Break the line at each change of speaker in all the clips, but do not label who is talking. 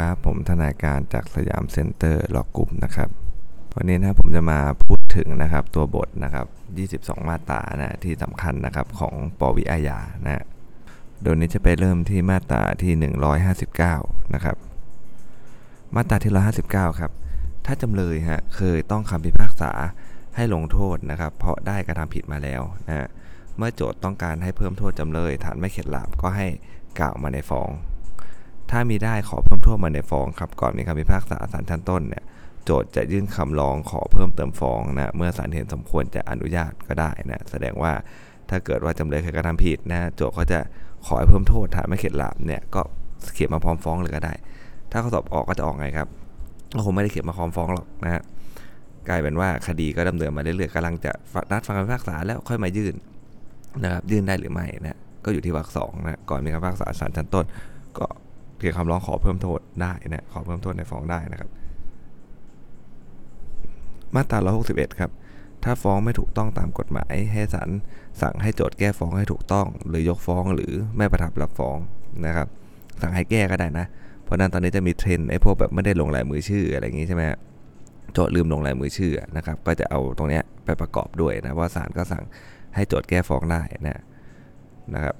ครับ ผมทนายการจาก Siam Center Law Group นะครับ วันนี้นะผมจะมาพูดถึงนะครับตัวบทนะครับ 22 มาตรานะที่สำคัญนะครับของปวิอาญานะโดยนี้จะไปเริ่มที่มาตราที่ 159 นะครับ มาตราที่ 159 ครับ ถ้าจำเลยฮะเคยต้องคำพิพากษาให้ลงโทษนะครับ เพราะได้กระทำผิดมาแล้วนะเมื่อโจทก์ต้องการให้เพิ่มโทษจำเลย ฐานไม่เข็ดหลาบก็ให้กล่าวมาในฟ้อง ถ้ามีได้ขอเพิ่มโทษมาในฟ้องครับก่อนมีคำพิพากษาศาลชั้นต้นเนี่ยโจทย์จะยื่นคำร้องขอเพิ่มเติมฟ้องนะเมื่อศาลเห็นสมควรจะอนุญาตก็ได้นะแสดงว่าถ้าเกิดว่าจำเลยเคยกระทำผิดนะโจทย์เขาจะขอให้เพิ่มโทษฐานไม่เข็ดหลาบเนี่ยก็เขียนมาพร้อมฟ้องเลยก็ได้ ถ้าเข้อสอบออกก็จะออกไงครับก็คงไม่ได้เขียนมาพร้อมฟ้องหรอกนะฮะกลายเป็นว่าคดีก็ดำเนินมาเรื่อยๆกำลังจะนัดฟังคำพิพากษาแล้วค่อยมายื่นนะครับยื่นได้หรือไม่นะก็อยู่ที่วรรคสองนะก่อนมีคำพิพากษาศาลชั้นต้นก็ เขียนคำร้องขอเพิ่มโทษได้นะขอเพิ่มโทษในฟ้องได้นะครับ มาตรา 161 ครับถ้าฟ้องไม่ถูกต้องตามกฎหมาย ให้ศาลสั่งให้โจทย์แก้ฟ้องให้ถูกต้อง หรือยกฟ้องหรือไม่ประทับรับฟ้องนะครับ สั่งให้แก้ก็ได้นะ เพราะนั้นตอนนี้จะมีเทรนไอ้พวกแบบไม่ได้ลงลายมือชื่ออะไรอย่างงี้ใช่ไหมโจทย์ลืมลงลายมือชื่อนะครับ ก็จะเอาตรงนี้ไปประกอบด้วยนะว่าศาลก็สั่งให้โจทย์แก้ฟ้องได้นะนะครับ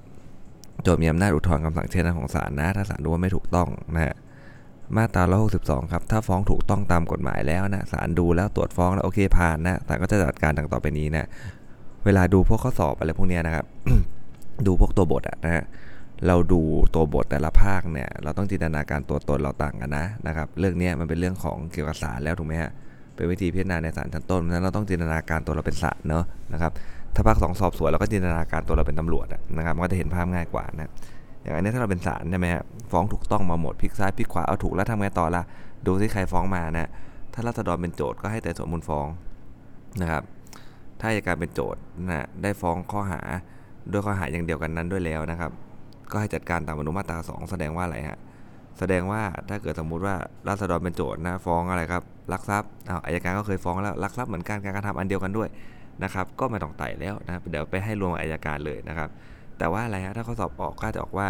โจทย์มีอำนาจอุทธรณ์คำสั่งเช่นนั้นของศาลนะ ถ้าศาลดูว่าไม่ถูกต้องนะฮะมาตรา162 ครับ ถ้าฟ้องถูกต้องตามกฎหมายแล้วนะศาลดูแล้วตรวจฟ้องแล้วโอเคผ่านนะศาลก็จะจัดการดังต่อไปนี้นะ เวลาดูพวกข้อสอบอะไรพวกนี้นะครับ ดูพวกตัวบทอะนะฮะเราดูตัวบทแต่ละภาคเนี่ย เราต้องจินตนาการตัวตนเราต่างกันนะนะครับ เรื่องนี้มันเป็นเรื่องของเกี่ยวกับศาลแล้วถูกไหมฮะ เป็นวิธีพิจารณาในศาลชั้นต้นเพราะฉะนั้นเราต้องจินตนาการตัวเราเป็นศาลเนาะนะครับ ถ้าภาคสองสอบสวนเราก็จินตนาการตัวเราเป็นตำรวจนะครับมันก็จะเห็นภาพง่ายกว่านะอย่างอันนี้ถ้าเราเป็นศาลใช่ไหมฮะฟ้องถูกต้องมาหมดพลิกซ้ายพลิกขวาเอาถูกแล้วทำไงต่อละดูที่ใครฟ้องมานะถ้ารัษฎรเป็นโจทย์ก็ให้แต่สวนมูลฟ้องนะครับ ถ้าอัยการเป็นโจทย์นะได้ฟ้องข้อหาด้วยข้อหาอย่างเดียวกันนั้นด้วยแล้วนะครับ ก็ให้จัดการตามอนุมาตราสองแสดงว่าอะไรฮะแสดงว่าถ้าเกิดสมมุติว่ารัษฎรเป็นโจทย์นะฟ้องอะไรครับลักทรัพย์อ้าวอัยการก็เคยฟ้องแล้วลักทรัพย์เหมือนกันการกระทำอันเดียวกันด้วย นะครับ ก็ไม่ต้องไต่แล้วนะเดี๋ยวไปให้รวมอัยการเลยนะครับ แต่ว่าอะไรฮะถ้าข้อสอบออกก็จะออกว่า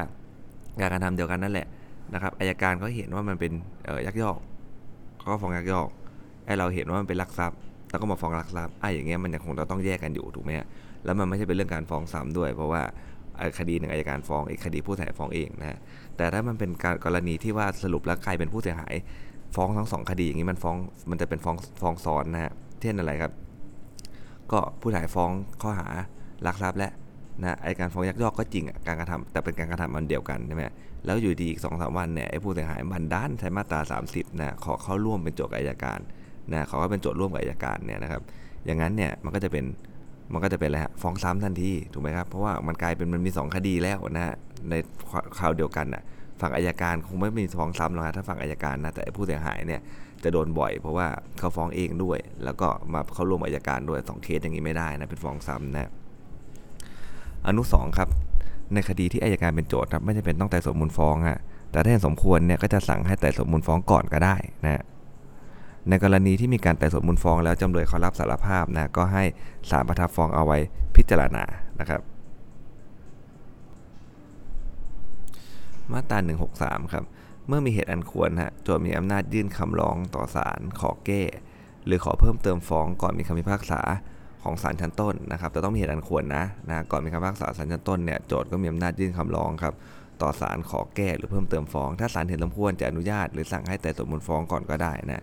การกระทำเดียวกันนั่นแหละนะครับอายการเขาเห็นว่ามันเป็นยักยอกก็ฟ้องยักยอกไอเราเห็นว่ามันเป็นลักทรัพย์แล้วก็มาฟ้องลักทรัพย์ไอ้อย่างเงี้ยมันยังคงเราต้องแยกกันอยู่ถูกไหมฮะแล้วมันไม่ใช่เป็นเรื่องการฟ้องซ้ำด้วย เพราะว่าคดีหนึ่งอายการฟ้องอีกคดีผู้เสียหายฟ้องเองนะแต่ถ้ามันเป็นการกรณีที่ว่าสรุปแล้วใครเป็นผู้เสียหาย ฟ้องทั้งสองคดีอย่างนี้มันฟ้องมันจะเป็นฟ้องฟ้องซ้อนนะฮะเช่นอะไรครับ ก็ผู้เสียหายฟ้องข้อหาลักทรัพย์และนะไอการฟ้องยักยอกก็จริงการกระทำแต่เป็นการกระทำมันเดียวกันใช่ไหมแล้วอยู่ดีอีกสองสามวันเนี่ยไอผู้เสียหายบันด้านใช้มาตรา 30นะขอเข้าร่วมเป็นโจทย์อายการนะขอเข้าเป็นโจทย์ร่วมกับอายการเนี่ยนะครับอย่างนั้นเนี่ยมันก็จะเป็นมันก็จะเป็นอะไรฮะฟ้องซ้ำทันทีถูกไหมครับเพราะว่ามันกลายเป็นมันมี 2 คดีแล้วนะฮะในคราวเดียวกันน่ะฝั่งอายการคงไม่มีฟ้องซ้ำหรอกนะถ้าฝั่งอายการนะแต่ผู้เสียหายเนี่ย จะโดนบ่อย เพราะว่าเขาฟ้องเองด้วย แล้วก็มาเขาร่วมอายการด้วยสองเคสอย่างนี้ไม่ได้นะเป็นฟ้องซ้ำนะอนุสองครับในคดีที่อายการเป็นโจทย์ครับไม่จำเป็นต้องไต่สวนมูลฟ้องฮะแต่ถ้าเห็นสมควรเนี่ยก็จะสั่งให้ไต่สวนมูลฟ้องก่อนก็ได้นะในกรณีที่มีการไต่สวนมูลฟ้อง แล้วจำเลยเขารับสารภาพนะก็ให้ศาลประทับฟ้องเอาไว้พิจารณานะครับมาตรา163 ครับ เมื่อมีเหตุอันควรฮะโจทย์มีอำนาจยื่นคำร้องต่อศาลขอแก้ หรือขอเพิ่มเติมฟ้องก่อนมีคำพิพากษาของศาลชั้นต้นนะครับแต่ต้องมีเหตุอันควรนะนะก่อนมีคำพิพากษาศาลชั้นต้นเนี่ยโจทย์ก็มีอำนาจยื่นคำร้องครับต่อศาลขอแก้หรือเพิ่มเติมฟ้อง ถ้าศาลเห็นสมควรจะอนุญาตหรือสั่งให้แต่สวนมูลฟ้องก่อนก็ได้นะ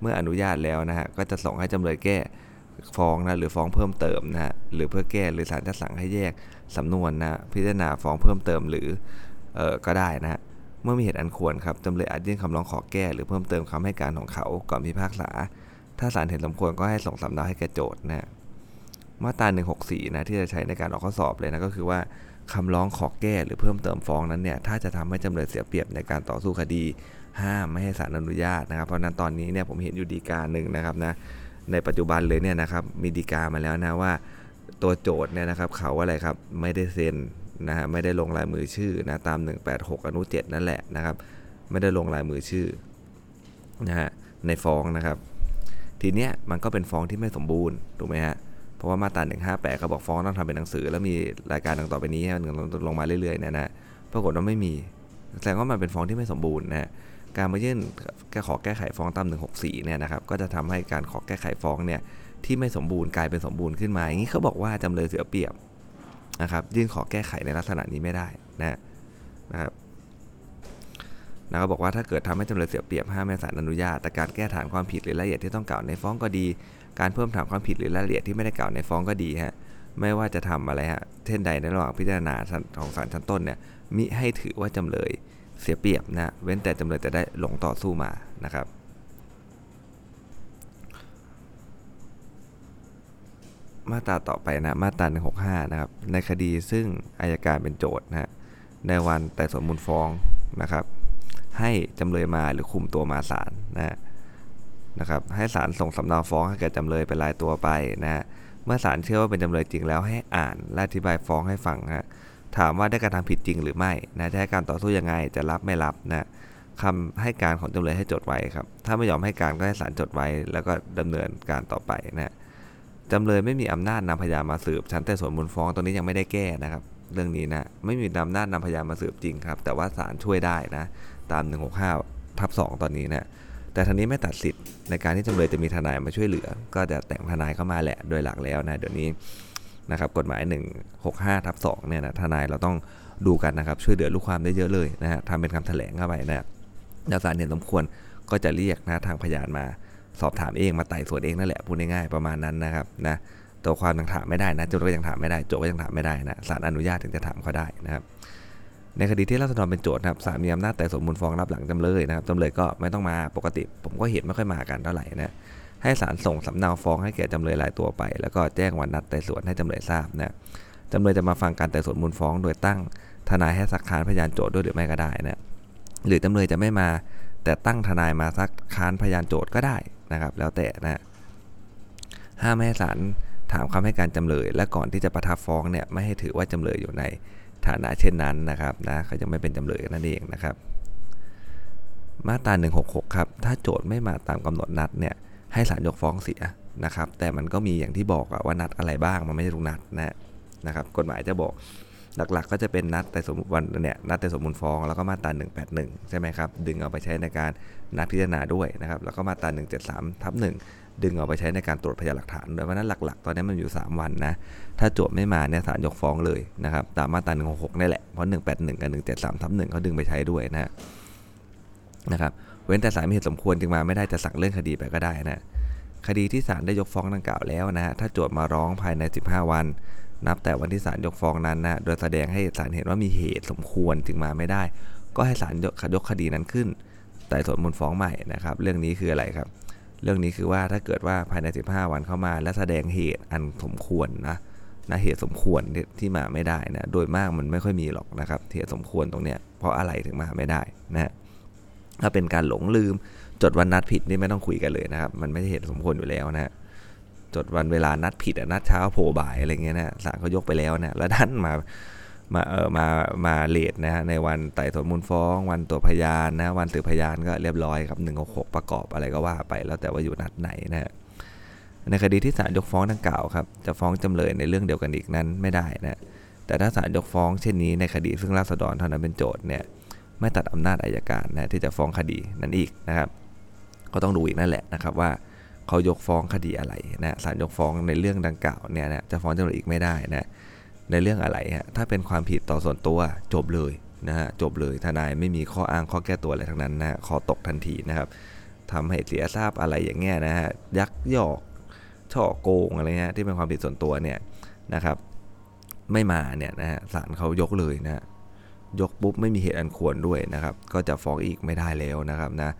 เมื่ออนุญาตแล้วนะฮะก็จะส่งให้จำเลยแก้ฟ้องนะหรือฟ้องเพิ่มเติมนะฮะหรือเพื่อแก้หรือศาลจะสั่งให้แยกสำนวนนะพิจารณาฟ้องเพิ่มเติมหรือเออก็ได้นะฮะ เมื่อมีเหตุอันควรครับจำเลยอาจยื่นคำร้องขอแก้ หรือเพิ่มเติมคำให้การของเขาก่อนพิพากษา ถ้าศาลเห็นสมควรก็ให้ส่งสำเนาให้แก่โจทย์นะมาตรา164นะที่จะใช้ในการออกข้อสอบเลยนะก็คือว่าคำร้องขอแก้หรือเพิ่มเติมฟ้องนั้นเนี่ยถ้าจะทำให้จำเลยเสียเปรียบในการต่อสู้คดี ห้ามไม่ให้ศาลอนุญาตนะครับ เพราะนั้นตอนนี้เนี่ยผมเห็นอยู่ดีการหนึ่งนะครับนะในปัจจุบันเลยเนี่ยนะครับมีดีกามาแล้วนะว่า ตัวโจทย์เนี่ยนะครับเขาอะไรครับไม่ได้เซ็น นะฮะไม่ได้ลงลายมือชื่อนะตาม 186 อนุ 7 นั่นแหละนะครับ ไม่ได้ลงลายมือชื่อนะฮะในฟ้องนะครับ ทีเนี้ยมันก็เป็นฟ้องที่ไม่สมบูรณ์ถูกไหมฮะเพราะว่ามาตรา158เขาบอกฟ้องต้องทำเป็นหนังสือ แล้วมีรายการดังต่อไปนี้ลงมาเรื่อยๆเนี่ยนะปรากฏว่าไม่มีแสดงว่ามันเป็นฟ้องที่ไม่สมบูรณ์นะการมายื่นแก้ขอแก้ไขฟ้องตาม 164 เนี่ยนะครับ ก็จะทำให้การขอแก้ไขฟ้องเนี่ยที่ไม่สมบูรณ์กลายเป็นสมบูรณ์ขึ้นมา อย่างนี้เขาบอกว่าจำเลยเสียเปรียบ นะครับยื่นขอแก้ไขในลักษณะนี้ไม่ได้นะนะครับนะเขาบอกว่าถ้าเกิดทำให้จำเลยเสียเปรียบห้ามแม่ศาลอนุญาตแต่การแก้ฐานความผิดหรือรายละเอียดที่ต้องกล่าวในฟ้องก็ดี การเพิ่มฐานความผิดหรือรายละเอียดที่ไม่ได้กล่าวในฟ้องก็ดีฮะไม่ว่าจะทำอะไรฮะเช่นใดในระหว่างพิจารณาของศาลชั้นต้นเนี่ยมิให้ถือว่าจำเลยเสียเปรียบนะเว้นแต่จำเลยจะได้หลงต่อสู้มานะครับ มาตราต่อไปนะมาตรา165 นะครับ ในคดีซึ่งอายการเป็นโจทย์นะฮะในวันแต่สวนมูลฟ้องนะครับ ให้จำเลยมาหรือคุมตัวมาศาลนะนะครับ ให้ศาลส่งสำเนาฟ้องให้แก่จำเลยเป็นรายตัวไปนะฮะเมื่อศาลเชื่อว่าเป็นจำเลยจริงแล้วให้อ่านและอธิบายฟ้องให้ฟังฮะถามว่าได้กระทำผิดจริงหรือไม่นะจะให้การต่อสู้ยังไงจะรับไม่รับนะคำให้การของจำเลยให้จดไว้ครับ ถ้าไม่ยอมให้การก็ให้ศาลจดไว้ แล้วก็ดำเนินการต่อไปนะ จำเลยไม่มีอำนาจนำพยานมาสืบชั้นแต่ส่วนมูลฟ้องตรงนี้ยังไม่ได้แก้นะครับ เรื่องนี้นะไม่มีอำนาจนำพยานมาสืบจริงครับ แต่ว่าศาลช่วยได้นะ ตาม 165ทับ2ตอนนี้นะแต่ทางนี้ไม่ตัดสิทธิ์ในการที่จำเลยจะมีทนายมาช่วยเหลือ ก็จะแต่งทนายเข้ามาแหละโดยหลักแล้วนะเดี๋ยวนี้นะครับกฎหมาย 165ทับ2เนี่ยนะทนายเราต้องดูกันนะครับช่วยเหลือลูกความได้เยอะเลยนะฮะทำเป็นคำแถลงเข้าไปนะแล้วศาลเห็นสมควรก็จะเรียกนะทางพยานมา สอบถามเองมาไต่สวนเองนั่นแหละพูดง่ายๆประมาณนั้นนะครับนะตัวความยังถามไม่ได้นะโจทย์ก็ยังถามไม่ได้โจทย์ก็ยังถามไม่ได้นะศาลอนุญาตถึงจะถามเขาได้นะครับ ในคดีที่ราษฎรเป็นโจทย์ครับศาลมีอำนาจแต่สมมูลฟ้องรับหลังจำเลยนะครับจำเลยก็ไม่ต้องมาปกติ ผมก็เห็นไม่ค่อยมากันเท่าไหร่นะให้ศาลส่งสำเนาฟ้องให้แก่จำเลยรายตัวไป แล้วก็แจ้งวันนัดไต่สวนให้จำเลยทราบนะจำเลยจะมาฟังการไต่สวนมูลฟ้อง โดยตั้งทนายให้สักค้านพยานโจทย์ด้วยหรือไม่ก็ได้นะหรือจำเลยจะไม่มาแต่ตั้งทนายมาสักค้านพยานโจทย์ก็ได้ นะครับ แล้วแต่นะห้ามให้ศาลถามคำให้การจำเลย และก่อนที่จะประทับฟ้องเนี่ยไม่ให้ถือว่าจำเลยอยู่ในฐานะเช่นนั้นนะครับนะเขาจะไม่เป็นจำเลยนั่นเองนะครับ มาตรา166 ครับ ถ้าโจทย์ไม่มาตามกำหนดนัดเนี่ยให้ศาลยกฟ้องเสียนะครับ แต่มันก็มีอย่างที่บอกว่านัดอะไรบ้างมันไม่ใช่ทุกนัดนะนะครับ กฎหมายจะบอก หลักๆ ก็จะเป็นนัดแต่สมวันเนี่ยนัดแต่สมมูลฟ้องแล้วก็มาตรา181 ใช่ไหมครับ ดึงเอาไปใช้ในการนัดพิจารณาด้วยนะครับแล้วก็มาตรา173ทับ1ดึงเอาไปใช้ในการตรวจพยานหลักฐานโดยเพราะนั้นหลัก ๆ ตอนนี้มันอยู่ 3 วันนะถ้าโจทย์ไม่มาเนี่ยศาลยกฟ้องเลยนะครับตามมาตรา166นี่แหละเพราะ181กับ173ทับ1เขาดึงไปใช้ด้วยนะนะครับเว้นแต่ศาลมีเหตุสมควรจึงมาไม่ได้จะสั่งเรื่องคดีไปก็ได้นะคดีที่ศาลได้ยกฟ้องดังกล่าวแล้วนะฮะถ้าโจทย์มาร้องภายใน 15 วัน นับแต่วันที่ศาลยกฟ้องนั้นนะโดยแสดงให้ศาลเห็นว่ามีเหตุสมควรจึงมาไม่ได้ ก็ให้ศาลยกคดีนั้นขึ้น แต่ส่วนมูลฟ้องใหม่นะครับ เรื่องนี้คืออะไรครับ เรื่องนี้คือว่าถ้าเกิดว่าภายใน 15 วันเข้ามา และแสดงเหตุอันสมควรนะนะเหตุสมควรที่มาไม่ได้นะ โดยมากมันไม่ค่อยมีหรอกนะครับเหตุสมควรตรงเนี้ยเพราะอะไรถึงมาไม่ได้นะถ้าเป็นการหลงลืมจดวันนัดผิดนี่ไม่ต้องคุยกันเลยนะครับ มันไม่ใช่เหตุสมควรอยู่แล้วนะ จดวันเวลานัดผิดนัดเช้าโผล่บ่ายอะไรเงี้ยนะศาลเขายกไปแล้วนะแล้วท่านมามาเออมามาเลทนะในวันไต่สวนมูลฟ้อง วันตัวพยานนะวันสืบพยานก็เรียบร้อยครับหนึ่งหกประกอบอะไรก็ว่าไป แล้วแต่ว่าอยู่นัดไหนนะในคดีที่ศาลยกฟ้องดังกล่าวครับจะฟ้องจำเลยในเรื่องเดียวกันอีกนั้นไม่ได้นะแต่ถ้าศาลยกฟ้องเช่นนี้ในคดีซึ่งราษฎรเท่านั้นเป็นโจทย์เนี่ยไม่ตัดอำนาจอายการนะที่จะฟ้องคดีนั้นอีกนะครับ ก็ต้องดูอีกนั่นแหละนะครับว่า เขายกฟ้องคดีอะไรนะศาลยกฟ้องในเรื่องดังกล่าวเนี่ยนะจะฟ้องจำเลยอีกไม่ได้นะในเรื่องอะไรฮะถ้าเป็นความผิดต่อส่วนตัวจบเลยนะฮะจบเลยทนายไม่มีข้ออ้างข้อแก้ตัวอะไรทั้งนั้นนะขอตกทันทีนะครับทำให้เสียทราบอะไรอย่างเงี้ยนะฮะยักยอกช่อโกงอะไรเงี้ยที่เป็นความผิดส่วนตัวเนี่ยนะครับ ไม่มาเนี่ยนะฮะศาลเขายกเลยนะยกปุ๊บไม่มีเหตุอันควรด้วยนะครับ ก็จะฟ้องอีกไม่ได้แล้วนะครับนะ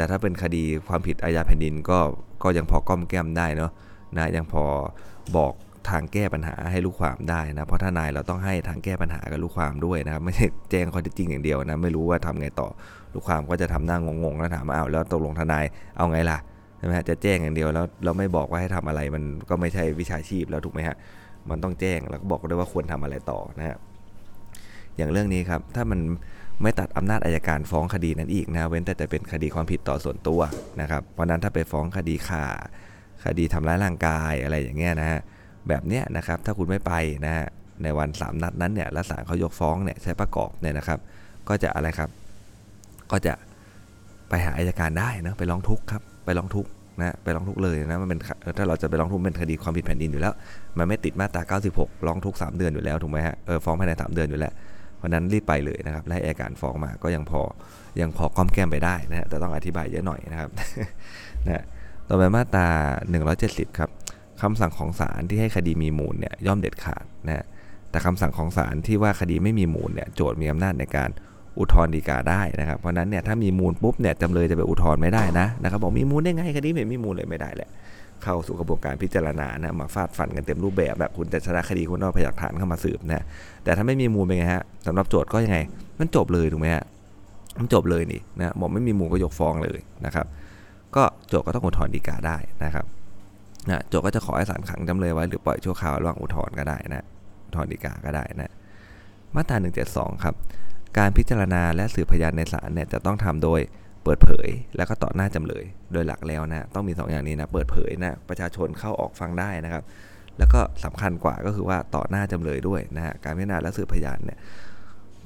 แต่ถ้าเป็นคดีความผิดอาญาแผ่นดินก็ก็ยังพอก้อมแก้มได้เนาะนะยังพอบอกทางแก้ปัญหาให้ลูกความได้นะ เพราะทนายเราต้องให้ทางแก้ปัญหากับลูกความด้วยนะครับไม่ใช่แจ้งข้อเท็จจริงอย่างเดียวนะไม่รู้ว่าทำไงต่อลูกความก็จะทำหน้างงๆแล้วถามว่าอ้าวแล้วตกลงทนายเอาไงล่ะใช่ไหมฮะจะแจ้งอย่างเดียวแล้วเราไม่บอกว่าให้ทำอะไรมันก็ไม่ใช่วิชาชีพแล้วถูกไหมฮะมันต้องแจ้งแล้วก็บอกด้วยว่าควรทำอะไรต่อนะฮะอย่างเรื่องนี้ครับถ้ามัน ไม่ตัดอำนาจอายการฟ้องคดีนั้นอีกนะเว้นแต่จะเป็นคดีความผิดต่อส่วนตัวนะครับเพราะนั้นถ้าไปฟ้องคดีข่าคดีทำร้ายร่างกายอะไรอย่างเงี้ยนะฮะแบบเนี้ยนะครับถ้าคุณไม่ไปนะฮะในวัน 3 นัดนั้นเนี่ยแล้วศาลเขายกฟ้องเนี่ยใช้ประกอบเนี่ยนะครับ ก็จะอะไรครับ ก็จะไปหาอายการได้นะไปร้องทุกข์ครับไปร้องทุกข์นะไปร้องทุกข์เลยนะมันเป็นถ้าเราจะไปร้องทุกข์เป็นคดีความผิดแผ่นดินอยู่แล้ว มันไม่ติดมาตรา 96 ร้องทุกข์3เดือนอยู่แล้วถูกไหมฮะเออฟ้องภายใน 3 เดือนอยู่แล้ว เพราะนั้นรีบไปเลยนะครับและให้อายการฟ้องมาก็ยังพอยังพอก้อมแก้มไปได้นะฮะแต่ต้องอธิบายเยอะหน่อยนะครับนะต่อไปมาตรา 170 ครับคำสั่งของศาลที่ให้คดีมีมูลเนี่ยย่อมเด็ดขาดนะแต่คำสั่งของศาลที่ว่าคดีไม่มีมูลเนี่ยโจทย์มีอำนาจในการอุทธรณ์ฎีกาได้นะครับ เพราะนั้นเนี่ยถ้ามีมูลปุ๊บเนี่ยจำเลยจะไปอุทธรณ์ไม่ได้นะนะครับบอกมีมูลได้ไงคดีไม่มีมูลเลยไม่ได้แหละ เข้าสู่กระบวนการพิจารณานะมาฟาดฟันกันเต็มรูปแบบแบบคุณจะชนะคดีคุณเอาพยานฐานเข้ามาสืบนะแต่ถ้าไม่มีมูลเป็นไงฮะสำหรับโจทย์ก็ยังไง มันจบเลยถูกไหมฮะมันจบเลยนี่นะบอกไม่มีมูลก็ยกฟ้องเลยนะครับ ก็โจทย์ก็ต้องอุทธรณ์ฎีกาได้นะครับนะโจทย์ก็จะขอให้ศาลขังจำเลยไว้หรือปล่อยชั่วคราวระหว่างอุทธรณ์ก็ได้นะอุทธรณ์ฎีกาก็ได้นะมาตรา172 ครับ การพิจารณาและสืบพยานในศาลเนี่ยจะต้องทำโดย เปิดเผย แล้วก็ต่อหน้าจำเลย โดยหลักแล้วนะต้องมี 2ออย่างนี้นะเปิดเผยนะประชาชนเข้าออกฟังได้นะครับ แล้วก็สำคัญกว่าก็คือว่าต่อหน้าจำเลยด้วยนะฮะการพิจารณาและสืบพยานเนี่ย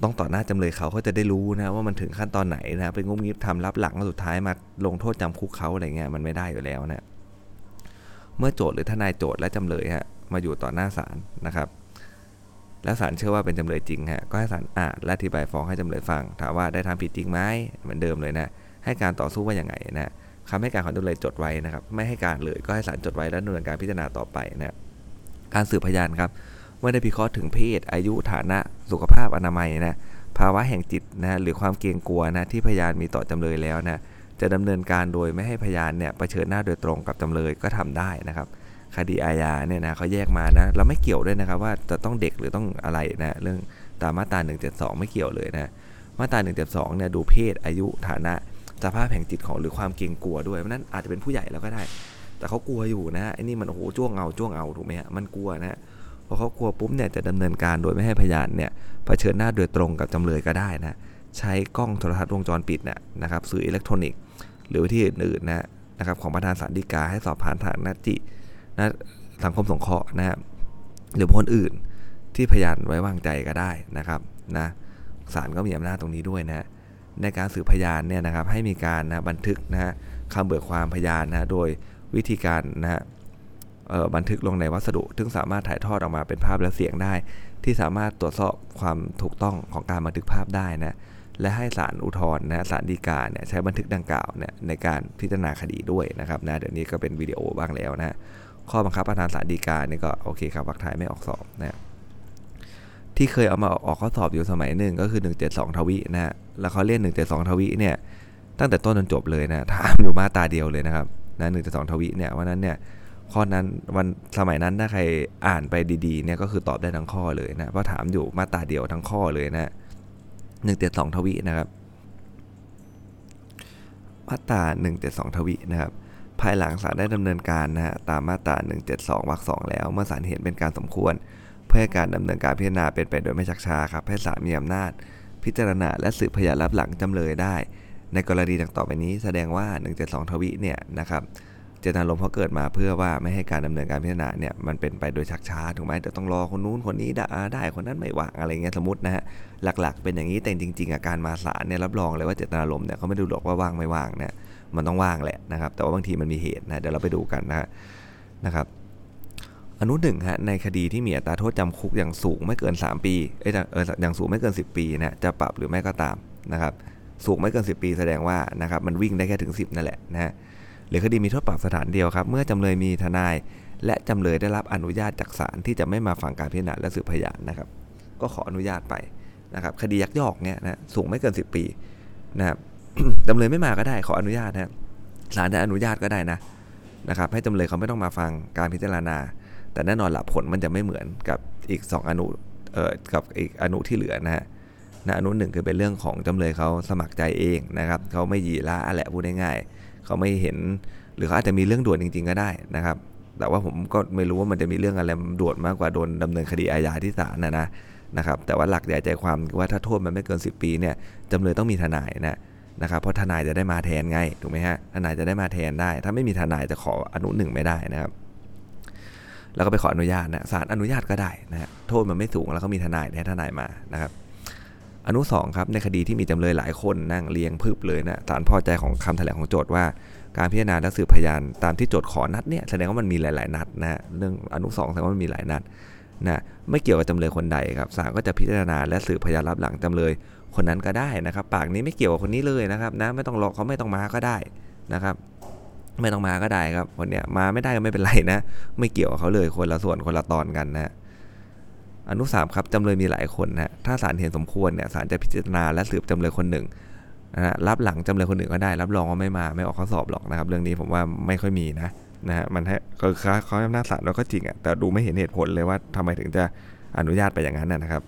ต้องต่อหน้าจำเลยเขาเขาจะได้รู้นะว่ามันถึงขั้นตอนไหนนะเป็นงุ้มงิบทำรับหลังสุดท้ายมาลงโทษจำคุกเขาอะไรเงี้ยมันไม่ได้อยู่แล้วนะเมื่อโจทย์หรือทนายโจทย์และจำเลยฮะมาอยู่ต่อหน้าศาลนะครับ แล้วศาลเชื่อว่าเป็นจำเลยจริงฮะก็ให้ศาลอ่านและอธิบายฟ้องให้จำเลยฟัง ถามว่าได้ทำผิดจริงไหมเหมือนเดิมเลยนะ ให้การต่อสู้ว่าอย่างไงนะคำให้การของจำเลยจดไว้นะครับ ไม่ให้การเลยก็ให้ศาลจดไว้แล้วดำเนินการพิจารณาต่อไปนะการสืบพยานครับเมื่อได้พิเคราะห์ถึงเพศ อายุฐานะสุขภาพอนามัยนะภาวะแห่งจิตนะหรือความเกรงกลัวนะที่พยานมีต่อจำเลยแล้วนะจะดำเนินการโดยไม่ให้พยานเนี่ยเผชิญหน้าโดยตรงกับจำเลยก็ทำได้นะครับ คดีอาญาเนี่ยนะเขาแยกมานะเราไม่เกี่ยวด้วยนะครับว่าจะต้องเด็กหรือต้องอะไรนะเรื่องตามมาตรา172 ไม่เกี่ยวเลยนะมาตรา172เนี่ยดูเพศอายุฐานะ สภาพแห่งจิตของหรือความเกรงกลัวด้วยเพราะนั้นอาจจะเป็นผู้ใหญ่แล้วก็ได้ แต่เขากลัวอยู่นะไอ้นี่มันโอ้โหจ้วงเอาจ้วงเอาถูกไหมฮะมันกลัวนะพอเขากลัวปุ๊บเนี่ยจะดำเนินการโดยไม่ให้พยานเนี่ยเผชิญหน้าโดยตรงกับจำเลยก็ได้นะใช้กล้องโทรทัศน์วงจรปิดนะนะครับสื่ออิเล็กทรอนิกส์ หรือวิธีอื่นๆนะนะครับของประธานศาลฎีกาให้สอบผ่านทางนัดจินะสังคมสงเคราะห์นะหรือคนอื่นที่พยานไว้วางใจก็ได้นะครับนะศาลก็มีอำนาจตรงนี้ด้วยนะ ในการสืบพยานเนี่ยนะครับให้มีการนะบันทึกนะฮะคำเบิกความพยานนะโดยวิธีการนะฮะบันทึกลงในวัสดุ ซึ่งสามารถถ่ายทอดออกมาเป็นภาพและเสียงได้ ที่สามารถตรวจสอบความถูกต้องของการบันทึกภาพได้นะและให้ศาลอุทธรณ์นะศาลฎีกาเนี่ยใช้บันทึกดังกล่าวเนี่ยในการพิจารณาคดีด้วยนะครับนะเดี๋ยวนี้ก็เป็นวิดีโอบ้างแล้วนะข้อบังคับประธานศาลฎีกาเนี่ยก็โอเคครับวักทายไม่ออกสอบนะ ที่เคยเอามาออกข้อสอบอยู่สมัยหนึ่งก็คือ 172 ทวีนะฮะแล้วเขาเรียน172 ทวีเนี่ยตั้งแต่ต้นจนจบเลยนะถามอยู่มาตาเดียวเลยนะครับนะ172ทวีเนี่ยวันนั้นเนี่ยข้อนั้นวันสมัยนั้นถ้าใครอ่านไปดีๆเนี่ยก็คือตอบได้ทั้งข้อเลยนะเพราะถามอยู่มาตาเดียวทั้งข้อเลยนะ172ทวีนะครับ มาตรา172ทวีนะครับ ภายหลังศาลได้ดำเนินการนะฮะตามมาตรา172วรรคสองแล้ว เมื่อศาลเห็นเป็นการสมควร พื่อให้การดำเนินการพิจารณาเป็นไปโดยไม่ชักช้าครับให้ศาลมีอำนาจ พิจารณาและสืบพยานรับหลังจำเลยได้ ในกรณีดังต่อไปนี้แสดงว่า 172 ทวิเนี่ยนะครับเจตนารมณ์เขาเกิดมาเพื่อว่าไม่ให้การดำเนินการพิจารณาเนี่ยมันเป็นไปโดยชักช้าถูกไหมจะต้องรอคนนู้นคนนี้ได้ได้คนนั้นไม่ว่างอะไรเงี้ยสมมตินะฮะหลักๆ เป็นอย่างนี้แต่จริง ๆอาการมาศาลเนี่ยรับรองเลยว่าเจตนารมณ์เนี่ยเขาไม่ดูหรอกว่าว่างไม่ว่างเนี่ยมันต้องว่างแหละนะครับแต่ว่าบางทีมันมีเหตุนะเดี๋ยวเราไปดูกันนะนะครับ อนุหนึ่งฮะในคดีที่มีอัตราโทษจำคุกอย่างสูงไม่เกิน 3 ปีเอออย่างสูงไม่เกิน 10 ปีนะจะปรับหรือไม่ก็ตามนะครับสูงไม่เกิน 10 ปีแสดงว่านะครับมันวิ่งได้แค่ถึง 10 นั่นแหละนะฮะหรือคดีมีโทษปรับสถานเดียวครับ เมื่อจำเลยมีทนาย และจำเลยได้รับอนุญาตจากศาลที่จะไม่มาฟังการพิจารณาและสืบพยานนะครับ ก็ขออนุญาตไปนะครับคดียักยอกเนี่ยนะสูงไม่เกิน 10 ปีนะครับจำเลยไม่มาก็ได้ขออนุญาตนะศาลจะอนุญาตก็ได้นะนะครับให้จำเลยเขาไม่ต้องมาฟังการพิจารณา แต่แน่นอนหลักผลมันจะไม่เหมือนกับอีก 2 อนุเอ่อกับอีกอนุที่เหลือนะฮะนะอนุหนึ่งคือเป็นเรื่องของจำเลยเขาสมัครใจเองนะครับเขาไม่ยีละแหละพูดง่ายๆเขาไม่เห็นหรือเขาอาจจะมีเรื่องด่วนจริง ๆ ก็ได้นะครับ แต่ว่าผมก็ไม่รู้ว่ามันจะมีเรื่องอะไรด่วนมากกว่าโดนดำเนินคดีอาญาที่ศาลนะนะนะครับ แต่ว่าหลักใหญ่ใจความว่าถ้าโทษมันไม่เกิน 10 ปีเนี่ยจำเลยต้องมีทนายนะนะครับเพราะทนายจะได้มาแทนไงถูกไหมฮะทนายจะได้มาแทนได้ ถ้าไม่มีทนายจะขออนุหนึ่งไม่ได้นะครับ แล้วก็ไปขออนุญาตนะศาลอนุญาตก็ได้นะโทษมันไม่สูงแล้วก็มีทนายให้ทนายมานะครับ อนุสองครับในคดีที่มีจำเลยหลายคนนั่งเรียงพึบเลยนะศาลพอใจของคำแถลงของโจทย์ว่า การพิจารณาและสืบพยานตามที่โจทย์ขอนัดเนี่ยแสดงว่ามันมีหลาย ๆ นัดนะฮะเรื่องอนุสองแสดงว่ามันมีหลายนัดนะไม่เกี่ยวกับจำเลยคนใดครับศาลก็จะพิจารณาและสืบพยานรับหลังจำเลยคนนั้นก็ได้นะครับ ปากนี้ไม่เกี่ยวกับคนนี้เลยนะครับนะไม่ต้องรอเขาไม่ต้องมาก็ได้นะครับ ไม่ต้องมาก็ได้ครับคนเนี้ยมาไม่ได้ก็ไม่เป็นไรนะ ไม่เกี่ยวกับเขาเลยคนละส่วนคนละตอนกันนะอนุสามครับจำเลยมีหลายคนนะถ้าศาลเห็นสมควรเนี่ยศาลจะพิจารณาและสืบจำเลยคนหนึ่งนะรับหลังจำเลยคนหนึ่งก็ได้ รับรองว่าไม่มาไม่ออกข้อสอบหรอกนะครับ เรื่องนี้ผมว่าไม่ค่อยมีนะนะฮะมันให้คือเขาอำนาจศาลเราก็จริงอะแต่ดูไม่เห็นเหตุผลเลยว่าทำไมถึงจะอนุญาตไปอย่างนั้นนะครับ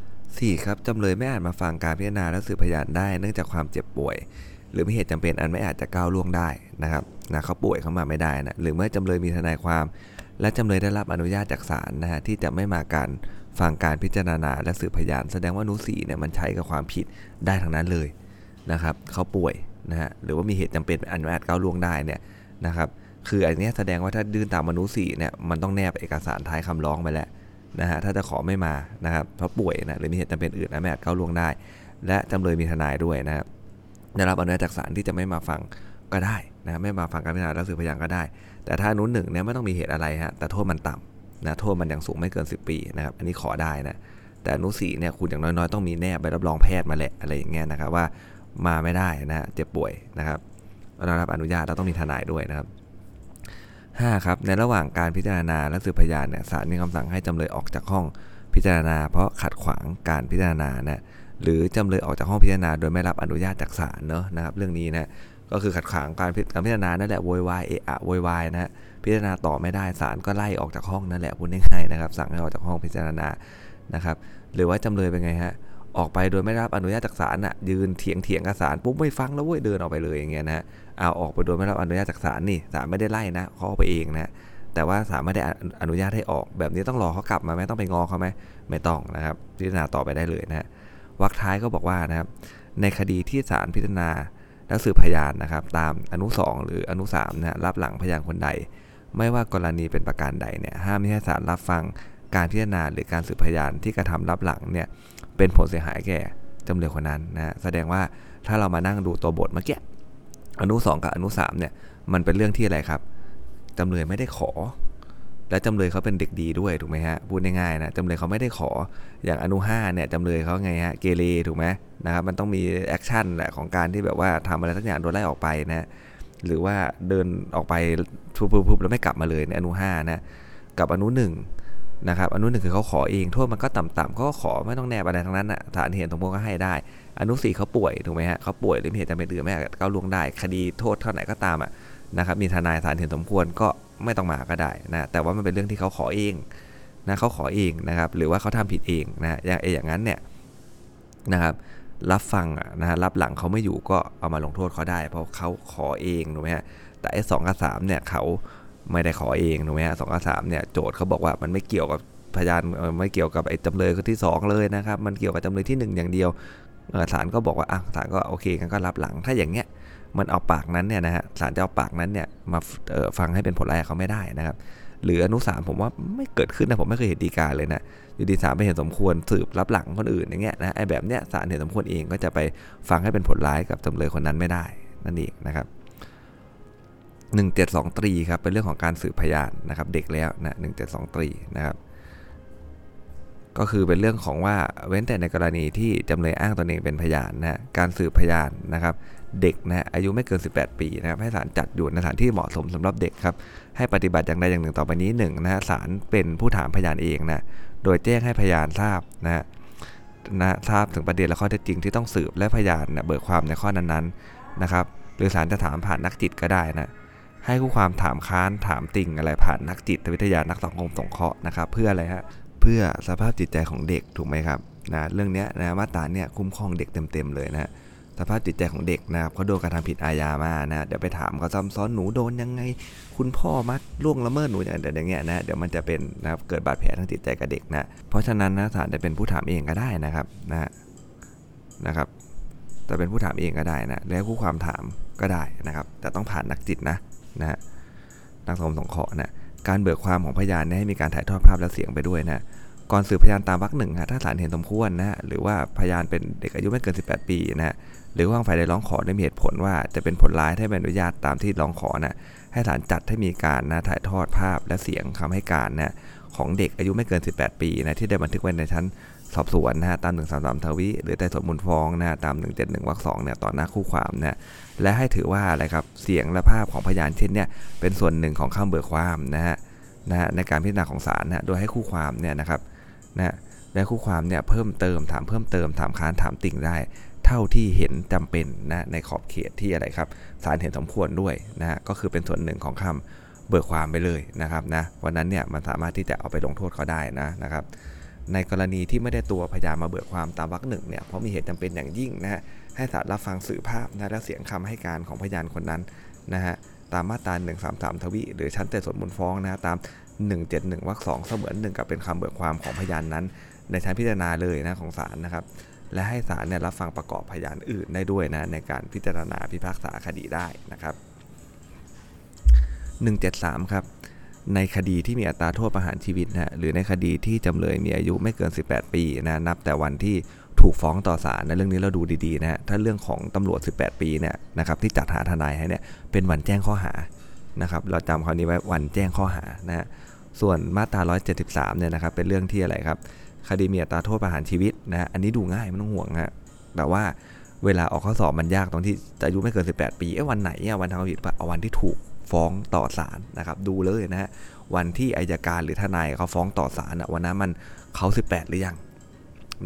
4 ครับจำเลยไม่อาจมาฟังการพิจารณาและสืบพยานได้เนื่องจากความเจ็บป่วย หรือมีเหตุจำเป็นอันไม่อาจจะก้าวล่วงได้นะครับนะเขาป่วยเข้ามาไม่ได้นะหรือเมื่อจำเลยมีทนายความ และจำเลยได้รับอนุญาตจากศาลนะฮะที่จะไม่มาการฟังการพิจารณาและสืบพยาน แสดงว่านุสีเนี่ยมันใช้กับความผิดได้ทั้งนั้นเลยนะครับเขาป่วยนะฮะหรือว่ามีเหตุจำเป็นอันไม่อาจก้าวล่วงได้เนี่ยนะครับคืออันนี้แสดงว่าถ้าดื้นตามมนุษย์สีเนี่ยมันต้องแนบเอกสารท้ายคำร้องไปแล้วนะฮะถ้าจะขอไม่มานะครับเพราะป่วยนะหรือมีเหตุจำเป็นอื่นนะไม่อาจก้าวล่วงได้ และจำเลยมีทนายด้วยนะครับ ได้รับอนุญาตจากศาลที่จะไม่มาฟังก็ได้นะไม่มาฟังการพิจารณาและสืบพยานก็ได้ แต่ถ้านุหนึ่งเนี่ยไม่ต้องมีเหตุอะไรฮะแต่โทษมันต่ำนะโทษมันยังสูงไม่เกิน 10 ปีนะครับอันนี้ขอได้นะแต่อนุสีเนี่ยคุณอย่างน้อยๆต้องมีแนบใบรับรองแพทย์มาแหละอะไรอย่างเงี้ยนะครับว่ามาไม่ได้นะเจ็บป่วยนะครับเรารับอนุญาตเราต้องมีทนายด้วยนะครับ 5 ครับในระหว่างการพิจารณาและสืบพยานเนี่ยศาลมีคำสั่งให้จำเลยออกจากห้องพิจารณา เพราะขัดขวางการพิจารณานะ หรือจำเลยออกจากห้องพิจารณาโดยไม่รับอนุญาตจากศาลเนอะนะครับเรื่องนี้นะก็คือขัดขวางการพิจารณานั่นแหละโวยวายเอะอะโวยวายนะพิจารณาต่อไม่ได้ศาลก็ไล่ออกจากห้องนั่นแหละพูดง่ายๆนะครับ สั่งให้ออกจากห้องพิจารณานะครับ หรือว่าจำเลยเป็นไงฮะออกไปโดยไม่รับอนุญาตจากศาลอะยืนเถียงเถียงกับศาลปุ๊บไม่ฟังแล้วเว้ยเดินออกไปเลยอย่างเงี้ยนะเอาออกไปโดยไม่รับอนุญาตจากศาลนี่ศาลไม่ได้ไล่นะเขาออกไปเองนะแต่ว่าศาลไม่ได้อนุญาตให้ออกแบบนี้ต้องรอเขากลับมาไหมต้องไปงอเขาไหมไม่ต้องนะครับพิจารณาต่อไปได้เลยนะฮะ วรรคท้ายก็บอกว่านะครับ ในคดีที่ศาลพิจารณาและสืบพยานนะครับ ตามอนุ 2 หรืออนุ3นะรับหลังพยานคนใด ไม่ว่ากรณีเป็นประการใดเนี่ยห้ามไม่ให้ศาลรับฟังการพิจารณาหรือการสืบพยานที่กระทำรับหลังเนี่ยเป็นผลเสียหายแก่จำเลยคนนั้นนะแสดงว่าถ้าเรามานั่งดูตัวบทเมื่อกี้อนุ 2 กับอนุ3เนี่ยมันเป็นเรื่องที่อะไรครับจำเลยไม่ได้ขอ และจำเลยเขาเป็นเด็กดีด้วยถูกไหมฮะพูดง่ายๆนะจำเลยเขาไม่ได้ขออย่างอนุ5เนี่ยจำเลยเขาไงฮะเกเรถูกไหมนะครับมันต้องมี action แหละของการที่แบบว่าทำอะไรสักอย่างโดนไล่ออกไปนะหรือว่าเดินออกไปปุ๊บๆแล้วไม่กลับมาเลยในอนุ5นะกับอนุ1นะครับอนุหนึ่งคือเขาขอเองโทษมันก็ต่ำๆเขาก็ขอไม่ต้องแนบอะไรทั้งนั้นนะศาลเห็นสมควรก็ให้ได้ อนุสี่เขาป่วยถูกไหมฮะเขาป่วยหรือมีเหตุจำเป็นอื่นไม่ก้าวล่วงได้ คดีโทษเท่าไหร่ก็ตามอะนะครับมีทนายศาลเห็นสมควรก็ ไม่ต้องมาก็ได้นะแต่ว่ามันเป็นเรื่องที่เขาขอเองนะเขาขอเองนะครับ หรือว่าเขาทำผิดเองนะอย่างอย่างนั้นเนี่ยนะครับ รับฟังนะฮะรับหลังเขาไม่อยู่ก็เอามาลงโทษเขาได้ เพราะเขาขอเองถูกไหมฮะแต่ไอ้สองกับสามเนี่ยเขาไม่ได้ขอเองถูกไหมฮะสองกับสามเนี่ยโจทย์เขาบอกว่ามันไม่เกี่ยวกับพยานไม่เกี่ยวกับไอ้จำเลยคนที่ 2 เลยนะครับ มันเกี่ยวกับจำเลยที่ 1 อย่างเดียวศาลก็บอกว่าอะศาลก็โอเคกันก็รับหลังถ้าอย่างเงี้ย มันเอาปากนั้นเนี่ยนะฮะศาลจะเอาปากนั้นเนี่ยมาฟังให้เป็นผลร้ายเขาไม่ได้นะครับ หรืออนุสามผมว่าไม่เกิดขึ้นนะผมไม่เคยเห็นดีการเลยนะอยู่ดีศาลไปเห็นสมควรสืบรับหลังคนอื่นอย่างเงี้ยนะไอ้แบบเนี้ยศาลเห็นสมควรเองก็จะไปฟังให้เป็นผลร้ายกับจำเลยคนนั้นไม่ได้นั่นเองนะครับ172ตรีครับเป็นเรื่องของการสืบพยานนะครับ เด็กแล้วนะ172ตรีนะครับก็คือเป็นเรื่องของว่าเว้นแต่ในกรณีที่จำเลยอ้างตนเองเป็นพยานนะการสืบพยานนะครับ เด็กนะอายุไม่เกิน 18 ปีนะครับให้ศาลจัดอยู่ในสถานที่เหมาะสมสำหรับเด็กครับให้ปฏิบัติอย่างใดอย่างหนึ่งต่อไปนี้หนึ่งนะศาลเป็นผู้ถามพยานเองนะโดยแจ้งให้พยานทราบนะนะทราบถึงประเด็นและข้อเท็จจริงที่ต้องสืบและพยานนะเบิกความในข้อนั้นๆนะครับหรือศาลจะถามผ่านนักจิตก็ได้นะให้คู่ความถามค้านถามติ่งอะไรผ่านนักจิตวิทยานักสังคมสงเคราะห์นะครับเพื่ออะไรฮะเพื่อสภาพจิตใจของเด็กถูกไหมครับนะเรื่องนี้นะมาตราเนี่ยคุ้มครองเด็กเต็มๆเลยนะ สภาพจิตใจของเด็กนะครับเขาโดนกระทำผิดอาญามานะเดี๋ยวไปถามเขาซ้ำซ้อนหนูโดนยังไง คุณพ่อมัดล่วงละเมิดหนูอย่างเงี้ยนะเดี๋ยวมันจะเป็นนะครับเกิดบาดแผลทางจิตใจกับเด็กนะเพราะฉะนั้นนะศาลจะเป็นผู้ถามเองก็ได้นะครับนะนะครับจะเป็นผู้ถามเองก็ได้นะแล้วคู่ความถามก็ได้นะครับ แต่ต้องผ่านนักจิตนะนะนักสังคมสงเคราะห์นะการเบิกความของพยานให้มีการถ่ายทอดภาพและเสียงไปด้วยนะก่อนสืบพยานตามวรรคหนึ่งฮะถ้าศาลเห็นสมควรนะฮะหรือว่าพยานเป็นเด็กอายุไม่เกิน 18 ปีนะฮะ หรือว่าฝ่ายใดร้องขอได้มีเหตุผลว่าจะเป็นผลร้ายถ้าไม่อนุญาตตามที่ร้องขอนะให้ศาลจัดให้มีการนะถ่ายทอดภาพและเสียงคำให้การนะของเด็กอายุไม่เกิน 18 ปีนะที่ได้บันทึกไว้ในชั้นสอบสวนนะฮะตาม 133 ทวีหรือใต้สวนมูลฟ้องนะฮะตาม 171วรรคสองเนี่ยต่อหน้าคู่ความนะและให้ถือว่าอะไรครับเสียงและภาพของพยานเช่นเนี่ยเป็นส่วนหนึ่งของคำเบิกความนะฮะนะฮะในการพิจารณาของศาลนะโดยให้คู่ความเนี่ยนะครับนะและคู่ความเนี่ยเพิ่มเติมถามเพิ่มเติมถามค้านถามติ่งได้ เท่าที่เห็นจำเป็นนะในขอบเขตที่อะไรครับศาลเห็นสมควรด้วยนะฮะก็คือเป็นส่วนหนึ่งของคำเบิกความไปเลยนะครับนะวันนั้นเนี่ยมันสามารถที่จะเอาไปลงโทษเขาได้นะนะครับ ในกรณีที่ไม่ได้ตัวพยานมาเบิกความตามวรรคหนึ่งเนี่ยเพราะมีเหตุจำเป็นอย่างยิ่งนะฮะให้ศาลรับฟังสื่อภาพนะและเสียงคำให้การของพยานคนนั้นนะฮะตามมาตรา133 ทวีหรือชั้นแต่สวนมูลฟ้องนะตาม 171วรรคสองเสมือนหนึ่งกับเป็นคำเบิกความของพยานนั้น ในชั้นพิจารณาเลยนะของศาลนะครับ และให้ศาลเนี่ยรับฟังประกอบพยานอื่นได้ด้วยนะในการพิจารณาพิพากษาคดีได้นะครับ 173 ครับ ในคดีที่มีอัตราโทษประหารชีวิตนะหรือในคดีที่จำเลยมีอายุไม่เกิน 18 ปีนะนับแต่วันที่ถูกฟ้องต่อศาลนะเรื่องนี้เราดูดีๆนะถ้าเรื่องของตำรวจ 18 ปีเนี่ยนะครับที่จัดหาทนายให้เนี่ยเป็นวันแจ้งข้อหานะครับเราจำคำนี้ไว้วันแจ้งข้อหานะฮะส่วนมาตรา 173 เนี่ยนะครับเป็นเรื่องที่อะไรครับ คดีมีอัตราโทษประหารชีวิตนะอันนี้ดูง่ายไม่ต้องห่วงฮะแต่ว่าเวลาออกข้อสอบมันยากตรงที่อายุไม่เกิน 18 ปีเอ้วันไหนอะวันทำความผิดปะเอาวันที่ถูกฟ้องต่อศาลนะครับ ดูเลยนะฮะวันที่อายการหรือทนายเขาฟ้องต่อศาลอะวันนั้นมันเขา 18 หรือยัง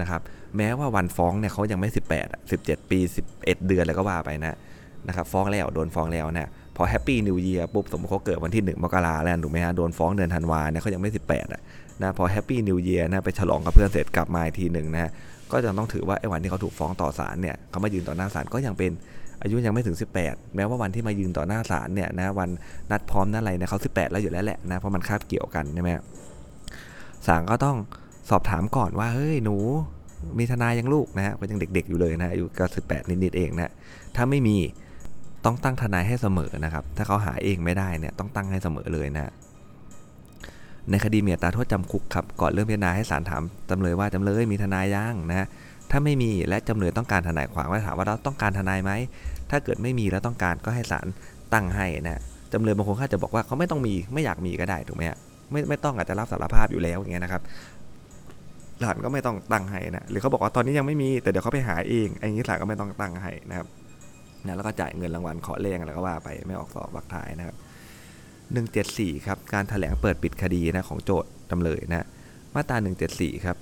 นะครับ แม้ว่าวันฟ้องเนี่ยเขายังไม่ 18 17 ปี 11 เดือนแล้วก็ว่าไปนะนะครับ ฟ้องแล้วโดนฟ้องแล้วเนี่ย พอ Happy New Year ปุ๊บสมมติเขาเกิดวันที่ 1 มกราแล้วถูกไหมฮะโดนฟ้องเดือนธันวาเนี่ยเขายังไม่ 18อะนะพอ Happy New Year นะไปฉลองกับเพื่อนเสร็จกลับมาอีกทีหนึ่งนะก็จะต้องถือว่าไอ้วันที่เขาถูกฟ้องต่อศาลเนี่ยเขามายืนต่อหน้าศาลก็ยังเป็นอายุยังไม่ถึง 18 แม้ว่าวันที่มายืนต่อหน้าศาลเนี่ยนะวันนัดพร้อมนัดอะไรเนี่ยเขา 18 แล้วอยู่แล้วแหละนะเพราะมันคาบเกี่ยวกันใช่ไหมศาลก็ต้องสอบถามก่อนว่าเฮ้ยหนูมีทนายยังลูกนะฮะก็ยังเด็ก ๆ อยู่เลยนะอายุก็18นิดๆเองนะถ้าไม่มี ต้องตั้งทนายให้เสมอนะครับ ถ้าเขาหาเองไม่ได้เนี่ยต้องตั้งให้เสมอเลยนะในคดีเมีอัตาโทษจำคุกครับก่อนเริ่มพิจารณาให้ศาลถามจำเลยว่าจำเลยมีทนายยังนะถ้าไม่มีและจำเลยต้องการทนายความก็ถามว่าเราต้องการทนายไหมถ้าเกิดไม่มีแล้วต้องการก็ให้ศาลตั้งให้นะจำเลยบางคนเขาจะบอกว่าเขาไม่ต้องมีไม่อยากมีก็ได้ถูกไหมฮะไม่ไม่ต้องอาจจะรับสารภาพอยู่แล้วอย่างเงี้ยนะครับศาลก็ไม่ต้องตั้งให้นะหรือเขาบอกว่าตอนนี้ยังไม่มีแต่เดี๋ยวเขาไปหาเองอันนี้ศาลก็ไม่ต้องตั้งให้นะครับ นะแล้วก็จ่ายเงินรางวัลขอเลงแล้วก็ว่าไปไม่ออกสอบวักท้ายนะครับ 174 ครับ การถแถลงเปิดปิดคดีนะของโจทย์จำเลยนะมาตรา 174 ครับ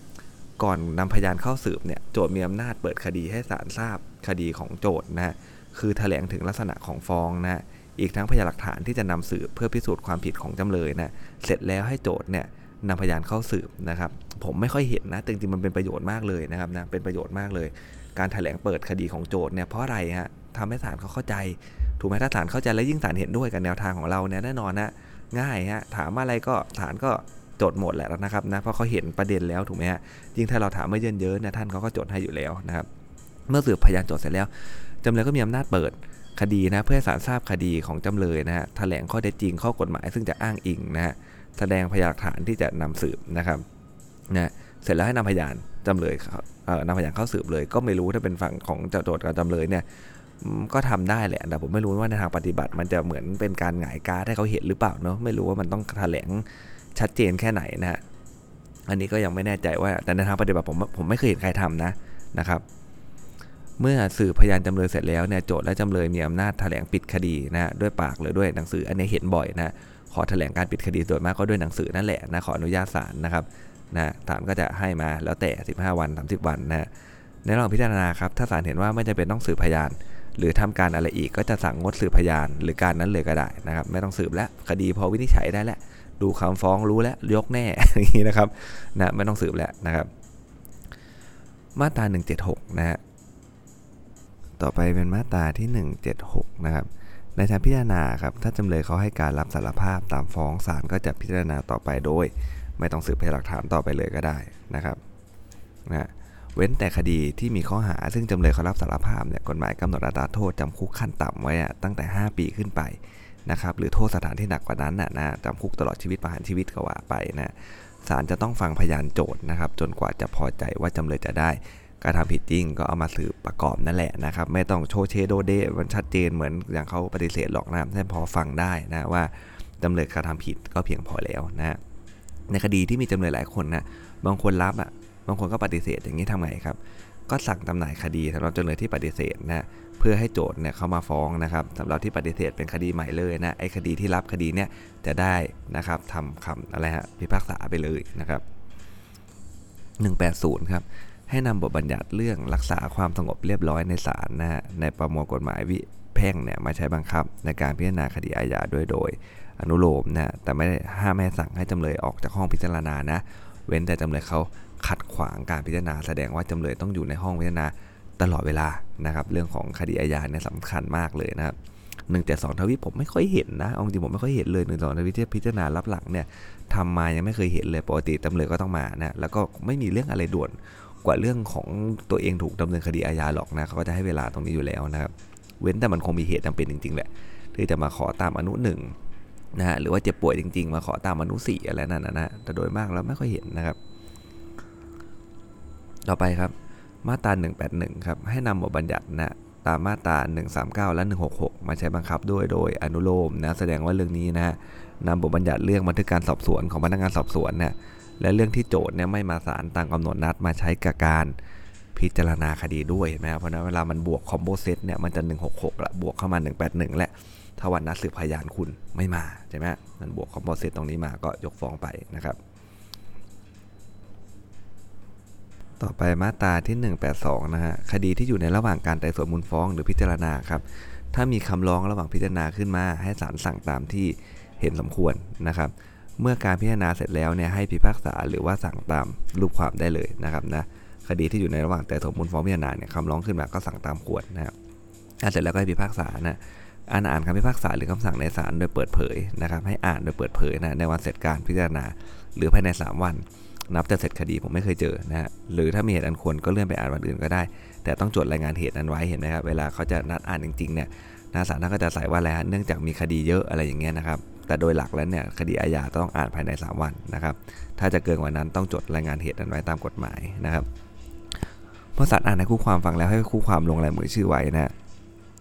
ก่อนนำพยานเข้าสืบเนี่ยโจทย์มีอำนาจเปิดคดีให้ศาลทราบคดีของโจทย์นะคือถแถลงถึงลักษณะของฟ้องนะอีกทั้งพยานหลักฐานที่จะนำสืบเพื่อพิสูจน์ความผิดของจำเลยนะเสร็จแล้วให้โจทย์เนี่ยนำพยานเข้าสืบนะครับ ผมไม่ค่อยเห็นนะจริงๆมันเป็นประโยชน์มากเลยนะครับนะเป็นประโยชน์มากเลย การถแถลงเปิดคดีของโจทย์เนี่ยเพราะอะไรฮะทำให้ศาลเขาเข้าใจ ถูกไหมถ้าศาลเข้าใจและยิ่งศาลเห็นด้วยกับแนวทางของเราเนี่ยแน่นอนนะง่ายฮะถามอะไรก็ศาลก็จดหมดแหละนะครับนะเพราะเขาเห็นประเด็นแล้วถูกไหมฮะยิ่งถ้าเราถามไม่เยินเยอะนะท่านเขาก็จดให้อยู่แล้วนะครับ เมื่อสืบพยานโจทย์เสร็จแล้วจำเลยก็มีอำนาจเปิดคดีนะเพื่อให้ศาลทราบคดีของจำเลยนะฮะแถลงข้อเท็จจริงข้อกฎหมาย ซึ่งจะอ้างอิงนะฮะแสดงพยานหลักฐานที่จะนำสืบนะครับนะเสร็จแล้วให้นำพยานจำเลย นำพยานเข้าสืบเลย ก็ไม่รู้ถ้าเป็นฝั่งของโจทย์กับจำเลยเนี่ยก็ทำได้แหละแต่ผมไม่รู้ว่าในทางปฏิบัติ มันจะเหมือนเป็นการหงายการให้เขาเห็นหรือเปล่าเนาะไม่รู้ว่ามันต้องแถลงชัดเจนแค่ไหนนะฮะอันนี้ก็ยังไม่แน่ใจว่าแต่ในทางปฏิบัติผมผมไม่เคยเห็นใครทำนะนะครับ เมื่อสืบพยานจำเลยเสร็จแล้วเนี่ยโจทย์และจำเลยมีอำนาจแถลงปิดคดีนะด้วยปากหรือด้วยหนังสืออันนี้เห็นบ่อยนะขอแถลงการปิดคดีโดยมากก็ด้วยหนังสือนั่นแหละนะขออนุญาตศาลนะครับ นะศาลก็จะให้มาแล้วแต่ 15 วัน 30 วันนะในระหว่างพิจารณาครับถ้าศาลเห็นว่าไม่จำเป็นต้องสืบพยาน หรือทำการอะไรอีกก็จะสั่งงดสืบพยาน หรือการนั้นเลยก็ได้นะครับ ไม่ต้องสืบแล้วคดีพอวินิจฉัยได้แล้วดูคำฟ้องรู้แล้วยกแน่อย่างนี้นะครับนะไม่ต้องสืบแล้วนะครับ มาตรา 176 นะฮะต่อไปเป็นมาตราที่ 176 นะครับในชั้นพิจารณาครับถ้าจำเลยเขาให้การรับสารภาพตามฟ้องศาลก็จะพิจารณาต่อไปโดย ไม่ต้องสืบพยานหลักฐานต่อไปเลยก็ได้นะครับนะเว้นแต่คดีที่มีข้อหาซึ่งจำเลยเขารับสารภาพเนี่ยกฎหมายกำหนดอัตราโทษจำคุกขั้นต่ำไว้ตั้งแต่ 5 ปีขึ้นไปนะครับหรือโทษสถานที่หนักกว่านั้นนะนะจำคุกตลอดชีวิตประหารชีวิตก็ว่าไปนะศาลจะต้องฟังพยานโจทย์นะครับ จนกว่าจะพอใจว่าจำเลยจะได้การทำผิดจริงก็เอามาสืบประกอบนั่นแหละนะครับ ไม่ต้องโชว์เชโดเดมันชัดเจนเหมือนอย่างเขาปฏิเสธหรอกนะแค่พอฟังได้นะว่าจำเลยกระทำผิดก็เพียงพอแล้วนะ ในคดีที่มีจำเลยหลายคนนะบางคนรับอะบางคนก็ปฏิเสธอย่างนี้ทำไงครับ ก็สั่งตำหน่ายคดีสำหรับจำเลยที่ปฏิเสธนะเพื่อให้โจทย์เนี่ยเขามาฟ้องนะครับสำหรับที่ปฏิเสธเป็นคดีใหม่เลยนะไอ้คดีที่รับคดีเนี่ยจะได้นะครับทำคำอะไรฮะพิพากษาไปเลยนะครับ 180 ครับให้นำบทบัญญัติเรื่องรักษาความสงบเรียบร้อยในศาลนะฮะในประมวลกฎหมายวิแพ่งเนี่ยมาใช้บังคับในการพิจารณาคดีอาญาด้วยโดย อนุโลมนะแต่ไม่ได้ห้ามไม่สั่งให้จำเลยออกจากห้องพิจารณานะ เว้นแต่จำเลยเขาขัดขวางการพิจารณา แสดงว่าจำเลยต้องอยู่ในห้องพิจารณาตลอดเวลานะครับ เรื่องของคดีอาญาเนี่ยสำคัญมากเลยนะครับหนึ่งแต่สองทวิผมไม่ค่อยเห็นนะอาจริงผมไม่ค่อยเห็นเลยหนึ่งสองทวิที่พิจารณารับหลังเนี่ยทำมายังไม่เคยเห็นเลยปกติจำเลยก็ต้องมานะแล้วก็ไม่มีเรื่องอะไรด่วนกว่าเรื่องของตัวเองถูกดำเนินคดีอาญาหรอกนะเขาก็จะให้เวลาตรงนี้อยู่แล้วนะครับ เว้นแต่มันคงมีเหตุจำเป็นจริงๆแหละที่จะมาขอตามอนุหนึ่ง นะฮะหรือว่าเจ็บป่วยจริง ๆ มาขอตามอนุสี่อะไรนั่นนะนะแต่โดยมากเราไม่ค่อยเห็นนะครับ ต่อไปครับ มาตรา 181 ครับ ให้นำบทบัญญัตินะตามมาตรา 139 และ 166 มาใช้บังคับด้วยโดยอนุโลมนะแสดงว่าเรื่องนี้นะฮะนำบทบัญญัติเรื่องบันทึกการสอบสวนของพนักงานสอบสวนเนี่ยและเรื่องที่โจทย์เนี่ยไม่มาศาลตามกำหนดนัดมาใช้กับการ พิจารณาคดีด้วยเห็นไหมครับเพราะนั้นเวลามันบวกคอมโบเซตเนี่ยมันจะ 166ละบวกเข้ามา 181 และถ้าวันนัดสืบพยานคุณไม่มาใช่ไหมมันบวกคอมโบเซตตรงนี้มาก็ยกฟ้องไปนะครับ ต่อไปมาตราที่ 182 นะฮะคดีที่อยู่ในระหว่างการไต่สวนมูลฟ้องหรือพิจารณาครับถ้ามีคำร้องระหว่างพิจารณาขึ้นมาให้ศาลสั่งตามที่เห็นสมควรนะครับ เมื่อการพิจารณาเสร็จแล้วเนี่ยให้พิพากษาหรือว่าสั่งตามรูปความได้เลยนะครับนะ คดีที่อยู่ในระหว่างไต่สวนมูลฟ้องพิจารณาเนี่ยคำร้องขึ้นมาก็สั่งตามควรนะครับเสร็จแล้วก็ให้พิพากษานะอ่านอ่านคำพิพากษาหรือคำสั่งในศาลโดยเปิดเผยนะครับให้อ่านโดยเปิดเผยนะในวันเสร็จการพิจารณา หรือภายใน 3 วัน นับจากเสร็จคดีผมไม่เคยเจอนะฮะหรือถ้ามีเหตุอันควรก็เลื่อนไปอ่านวันอื่นก็ได้ แต่ต้องจดรายงานเหตุนั้นไว้เห็นไหมครับเวลาเขาจะนัดอ่านจริงๆเนี่ยนาศาลท่านก็จะใส่ว่าอะไรฮะเนื่องจากมีคดีเยอะอะไรอย่างเงี้ยนะครับแต่โดยหลักแล้วเนี่ยคดีอาญาต้องอ่านภายใน 3 วันนะครับถ้าจะเกินกว่านั้นต้องจดรายงานเหตุนั้นไว้ตามกฎหมายนะครับ พอศาลอ่านให้คู่ความฟังแล้วให้คู่ความลงลายมือชื่อไว้นะ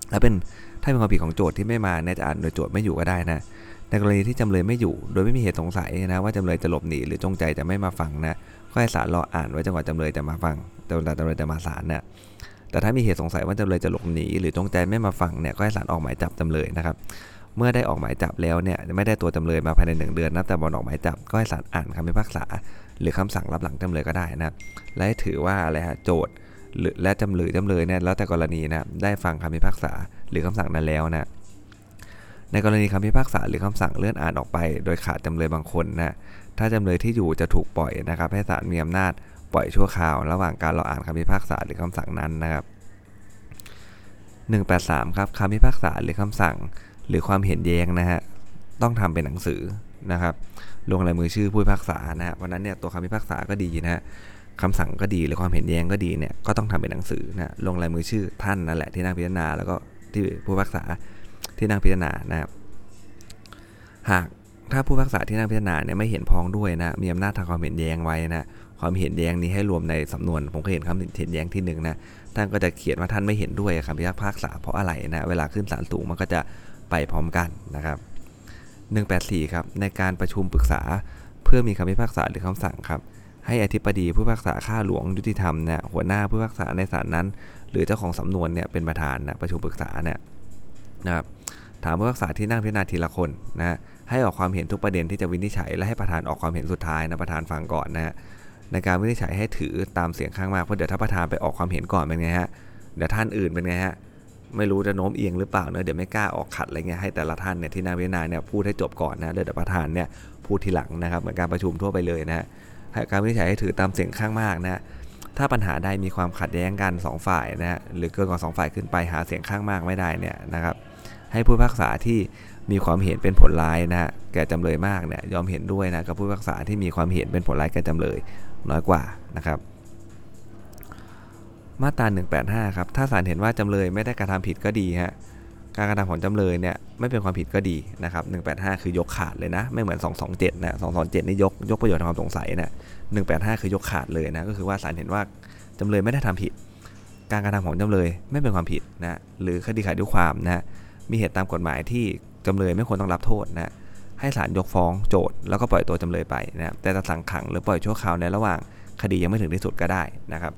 แล้วเป็นถ้าเป็นความผิดของโจทย์ที่ไม่มาเนี่ยจะอ่านโดยโจทย์ไม่อยู่ก็ได้นะในกรณีที่จำเลยไม่อยู่ โดยไม่มีเหตุสงสัยนะว่าจำเลยจะหลบหนีหรือจงใจจะไม่มาฟังนะก็ให้ศาลรออ่านไว้จนกว่าจำเลยจะมาฟังจนกว่าจำเลยจะมาศาลนะแต่ถ้ามีเหตุสงสัยว่าจำเลยจะหลบหนีหรือจงใจไม่มาฟังเนี่ยก็ให้ศาลออกหมายจับจำเลยนะครับเมื่อได้ออกหมายจับแล้วเนี่ยไม่ได้ตัวจำเลยมาภายในหนึ่งเดือนนับแต่วันออกหมายจับก็ให้ศาลอ่านคำพิพากษา หรือคำสั่งรับหลังจำเลยก็ได้นะและถือว่าอะไรฮะโจทย์หรือและจำเลยจำเลยเนี่ยแล้วแต่กรณีนะได้ฟังคำพิพากษาหรือคำสั่งนั้นแล้วนะในกรณีคำพิพากษาหรือคำสั่งเลื่อนอ่านออกไป โดยขาดจำเลยบางคนนะถ้าจำเลยที่อยู่จะถูกปล่อยนะครับ ให้ศาลมีอำนาจปล่อยชั่วคราว ระหว่างการรออ่านคำพิพากษาหรือคำสั่งนั้นนะครับ 183 ครับคำพิพากษาหรือคำสั่ง หรือความเห็นแย้งนะฮะต้องทำเป็นหนังสือนะครับ ลงลายมือชื่อผู้พิพากษานะฮะวันนั้นเนี่ยตัวคำพิพากษาก็ดีนะฮะคำสั่งก็ดีหรือความเห็นแย้งก็ดีเนี่ยก็ต้องทำเป็นหนังสือนะลงลายมือชื่อท่านนั่นแหละที่นั่งพิจารณาแล้วก็ที่ผู้พิพากษาที่นั่งพิจารณานะครับหากถ้าผู้พิพากษาที่นั่งพิจารณาเนี่ยไม่เห็นพ้องด้วยนะ มีอำนาจทางความเห็นแย้งไว้นะ ความเห็นแย้งนี้ให้รวมในสำนวน ผมเคยเห็นคำเห็นแย้งที่หนึ่งนะ ท่านก็จะเขียนว่าท่านไม่เห็นด้วยคำพิพากษาเพราะอะไรนะ เวลาขึ้นศาลสูงมันก็จะไปพร้อมกันนะครับ 184 ครับ ในการประชุมปรึกษา เพื่อมีคำพิพากษาหรือคำสั่งครับ ให้อธิบดีผู้พิพากษาข้าหลวงยุติธรรมเนี่ยหัวหน้าผู้พิพากษาในศาลนั้น หรือเจ้าของสำนวนเนี่ยเป็นประธานนะประชุมปรึกษาเนี่ยนะครับถามผู้พิพากษาที่นั่งพิจารณาทีละคนนะให้ออกความเห็นทุกประเด็นที่จะวินิจฉัย และให้ประธานออกความเห็นสุดท้ายนะประธานฟังก่อนนะฮะในการวินิจฉัยให้ถือตามเสียงข้างมากเพราะเดี๋ยวถ้าประธานไปออกความเห็นก่อนเป็นไงฮะเดี๋ยวท่านอื่นเป็นไงฮะ ไม่รู้จะโน้มเอียงหรือเปล่าเนอะเดี๋ยวไม่กล้าออกขัดอะไรเงี้ยให้แต่ละท่านเนี่ยที่นั่งพิจารณาเนี่ยพูดให้จบก่อนนะเดี๋ยวประธานเนี่ยพูดทีหลังนะครับเหมือนการประชุมทั่วไปเลยนะให้การวินิจฉัยให้ถือตามเสียงข้างมากนะถ้าปัญหาใดมีความขัดแย้งกัน 2 ฝ่ายนะฮะหรือเกินกว่า2ฝ่ายขึ้นไปหาเสียงข้างมากไม่ได้เนี่ยนะครับให้ผู้พิพากษาที่มีความเห็นเป็นผลร้ายนะฮะแก่จำเลยมากเนี่ยยอมเห็นด้วยนะกับผู้พิพากษาที่มีความเห็นเป็นผลร้ายแก่จำเลยน้อยกว่านะครับ มาตรา185 ครับ ถ้าศาลเห็นว่าจำเลยไม่ได้กระทำผิดก็ดีฮะ การกระทำของจำเลยเนี่ยไม่เป็นความผิดก็ดีนะครับ 185 คือยกขาดเลยนะ ไม่เหมือน 227 นะ 227 นี่ยกยกประโยชน์ทางความสงสัยนะ185 คือยกขาดเลยนะ ก็คือว่าศาลเห็นว่าจำเลยไม่ได้ทำผิด การกระทำของจำเลยไม่เป็นความผิดนะ หรือคดีขาดยุความนะ มีเหตุตามกฎหมายที่จำเลยไม่ควรต้องรับโทษนะให้ศาลยกฟ้องโจทย์แล้วก็ปล่อยตัวจำเลยไปนะแต่จะสั่งขังหรือปล่อยชั่วคราวในระหว่างคดียังไม่ถึงที่สุดก็ได้นะครับ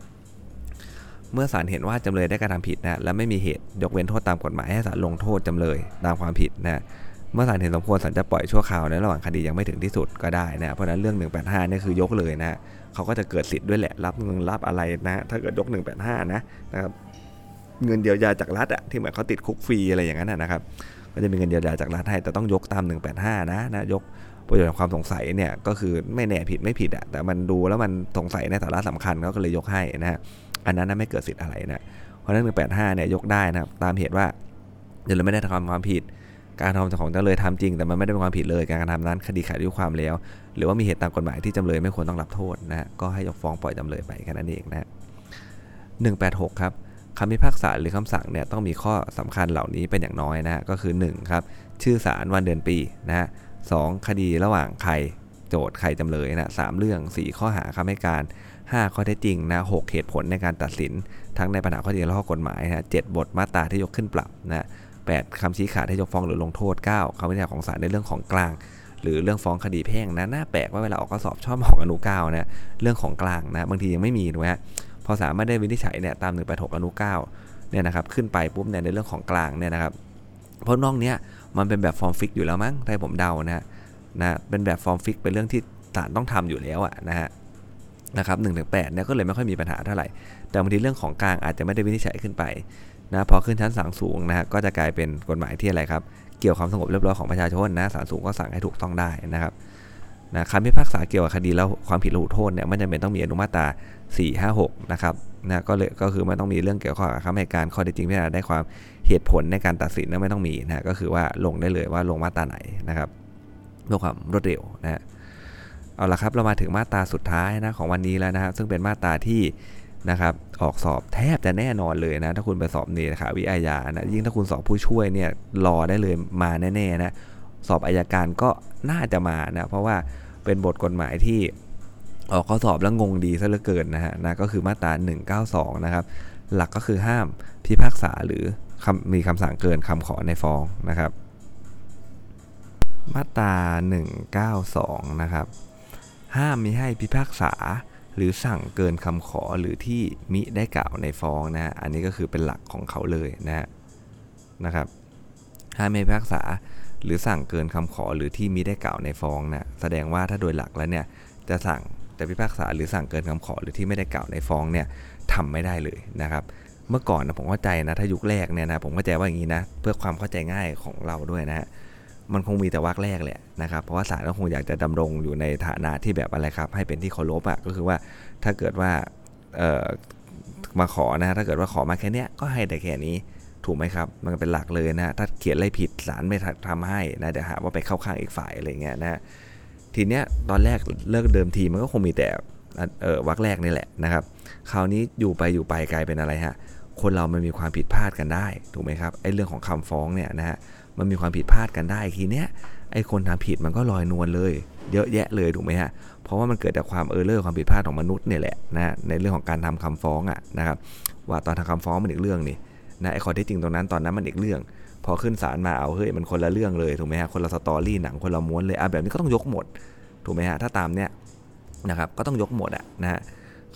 เมื่อศาลเห็นว่าจำเลยได้กระทำผิดนะและไม่มีเหตุยกเว้นโทษตามกฎหมายให้ศาลลงโทษจำเลยตามความผิดนะเมื่อศาลเห็นสมควรศาลจะปล่อยชั่วคราวในระหว่างคดียังไม่ถึงที่สุดก็ได้นะเพราะนั้นเรื่อง 185นี่คือยกเลยนะเขาก็จะเกิดสิทธิ์ด้วยแหละรับเงินรับอะไรนะถ้าเกิดยก 185 นะนะครับเงินเดียวยาจากรัฐอะที่เหมือนเขาติดคุกฟรีอะไรอย่างนั้นนะครับก็จะมีเงินเยียวยาจากรัฐให้แต่ต้องยกตาม 185 นะนะยกประโยชน์ความสงสัยเนี่ยก็คือไม่แน่ผิดไม่ผิดอะแต่มันดูแล้วมันสงสัยในสาระสำคัญเขาก็เลยยกให้นะฮะ อันนั้นไม่เกิดสิทธิ์อะไรนะเพราะนั้น185เนี่ยยกได้นะครับตามเหตุว่าเดี๋ยวเราไม่ได้ทำความผิด การทำของจำเลยทำจริง แต่มันไม่ได้เป็นความผิดเลย การกระทำนั้นคดีขาดอายุความแล้ว หรือว่ามีเหตุตามกฎหมายที่จำเลยไม่ควรต้องรับโทษนะก็ให้ยกฟ้องปล่อยจำเลยไปแค่นั้นเองนะหนึ่งแปดหกครับคำพิพากษาหรือคำสั่งเนี่ยต้องมีข้อสำคัญเหล่านี้เป็นอย่างน้อยนะก็คือ 1 ครับ ชื่อสารวันเดือนปีนะฮะสคดีระหว่างใครโจทย์ใครจำเลยนะสเรื่อง 4 ข้อหาคำให้การ 5 ข้อเท็จจริงนะหเหตุผลในการตัดสิน ทั้งในปัญหาข้อเท็จจริงและข้อกฎหมายนะเบทมาตราที่ยกขึ้นปรับนะแคำชี้ขาดที่ยกฟ้องหรือลงโทษ 9คำวินิจฉัยของศาลในเรื่องของกลาง หรือเรื่องฟ้องคดีแพ่งนะน่าแปลกว่าเวลาออกข้อสอบชอบออกอนุเก้านะเรื่องของกลางนะบางทียังไม่มีถูกไหมพอศาลไม่ได้วินิจฉัยเนี่ยตาม1 8 6อนุเก้าเนี่ยนะครับขึ้นไปปุ๊บเนี่ยในเรื่องของกลางเนี่ยนะครับเพราะนอกเนี้ยมันเป็นแบบฟอร์ม fix อยู่แล้วมั้งถ้าผมเดานะนะเป็นแบบฟอร์ม fix เป็นเรื่องที่ศาลต้องทำอยู่แล้วอะนะฮะ นะครับหนึ่งถึงแปดเนี่ยก็เลยไม่ค่อยมีปัญหาเท่าไหร่ แต่บางทีเรื่องของกลางอาจจะไม่ได้วินิจฉัยขึ้นไปนะพอขึ้นชั้นศาลสูงนะฮะก็จะกลายเป็นกฎหมายที่อะไรครับ เกี่ยวความสงบเรียบร้อยของประชาชนนะศาลสูงก็สั่งให้ถูกต้องได้นะครับนะคำพิพากษาเกี่ยวกับคดีแล้วความผิดระหูโทษเนี่ยไม่จำเป็นต้องมีอนุมาตรา4 5 6 นะครับนะก็เลยก็คือไม่ต้องมีเรื่องเกี่ยวข้องกับคำให้การข้อเท็จจริงพิจารณาได้ความเหตุผลในการตัดสินนะไม่ต้องมีนะก็คือว่าลงได้เลยว่าลงมาตราไหนนะครับเพื่อความรวดเร็วนะ เอาละครับเรามาถึงมาตราสุดท้ายนะของวันนี้แล้วนะครับ ซึ่งเป็นมาตราที่นะครับออกสอบแทบจะแน่นอนเลยนะ ถ้าคุณไปสอบเนขาวิอาญานะยิ่งถ้าคุณสอบผู้ช่วยเนี่ยรอได้เลยมาแน่ๆนะสอบอายการก็น่าจะมานะเพราะว่าเป็นบทกฎหมายที่ออกข้อสอบแล้วงงดีซะเหลือเกินนะฮะนะก็คือมาตรา 192 นะครับ หลักก็คือห้ามพิพากษาหรือมีคำสั่งเกินคำขอในฟ้องนะครับ มาตรา 192 นะครับ ห้ามมิให้พิพากษา หรือสั่งเกินคำขอหรือที่มิได้กล่าวในฟ้องนะอันนี้ก็คือเป็นหลักของเขาเลยนะนะครับห้ามไม่พิพากษา หรือสั่งเกินคำขอหรือที่มิได้กล่าวในฟ้องนะแสดงว่าถ้าโดยหลักแล้วเนี่ยจะสั่งจะพิพากษาหรือสั่งเกินคำขอหรือที่ไม่ได้กล่าวในฟ้องเนี่ยทำไม่ได้เลยนะครับเมื่อก่อนนะผมเข้าใจนะถ้ายุคแรกเนี่ยนะผมเข้าใจว่าอย่างนี้นะเพื่อความเข้าใจง่ายของเราด้วยนะฮะ มันคงมีแต่วักแรกแหละนะครับ เพราะว่าศาลก็คงอยากจะดำรงอยู่ในฐานะที่แบบอะไรครับ ให้เป็นที่เคารพอะก็คือว่าถ้าเกิดว่ามาขอนะถ้าเกิดว่าขอมาแค่นี้ก็ให้แต่แค่นี้ถูกไหมครับ มันเป็นหลักเลยนะถ้าเขียนอะไรผิดศาลไม่ทำให้นะเดี๋ยวหาว่าไปเข้าข้างอีกฝ่ายอะไรเงี้ยนะทีเนี้ยตอนแรกเลิกเดิมทีมันก็คงมีแต่เออวักแรกนี่แหละนะครับ คราวนี้อยู่ไปอยู่ไปกลายเป็นอะไรฮะคนเรามันมีความผิดพลาดกันได้ถูกไหมครับไอ้เรื่องของคำฟ้องเนี่ยนะฮะ มันมีความผิดพลาดกันได้ทีเนี้ยไอ้คนทำผิดมันก็ลอยนวลเลย เยอะแยะเลยถูกไหมฮะเพราะว่ามันเกิดจากความเออร์เลอร์ความผิดพลาดของมนุษย์เนี่ยแหละนะในเรื่องของการทำคำฟ้องอะนะครับว่าตอนทำคำฟ้องมันอีกเรื่องนี่นะไอ้ข้อที่จริงตรงนั้นตอนนั้นมันอีกเรื่อง พอขึ้นศาลมาเอาเฮ้ยมันคนละเรื่องเลยถูกไหมฮะคนละสตอรี่หนังคนละม้วนเลยอะแบบนี้ก็ต้องยกหมดถูกไหมฮะถ้าตามเนี้ยนะครับก็ต้องยกหมดอะนะฮะ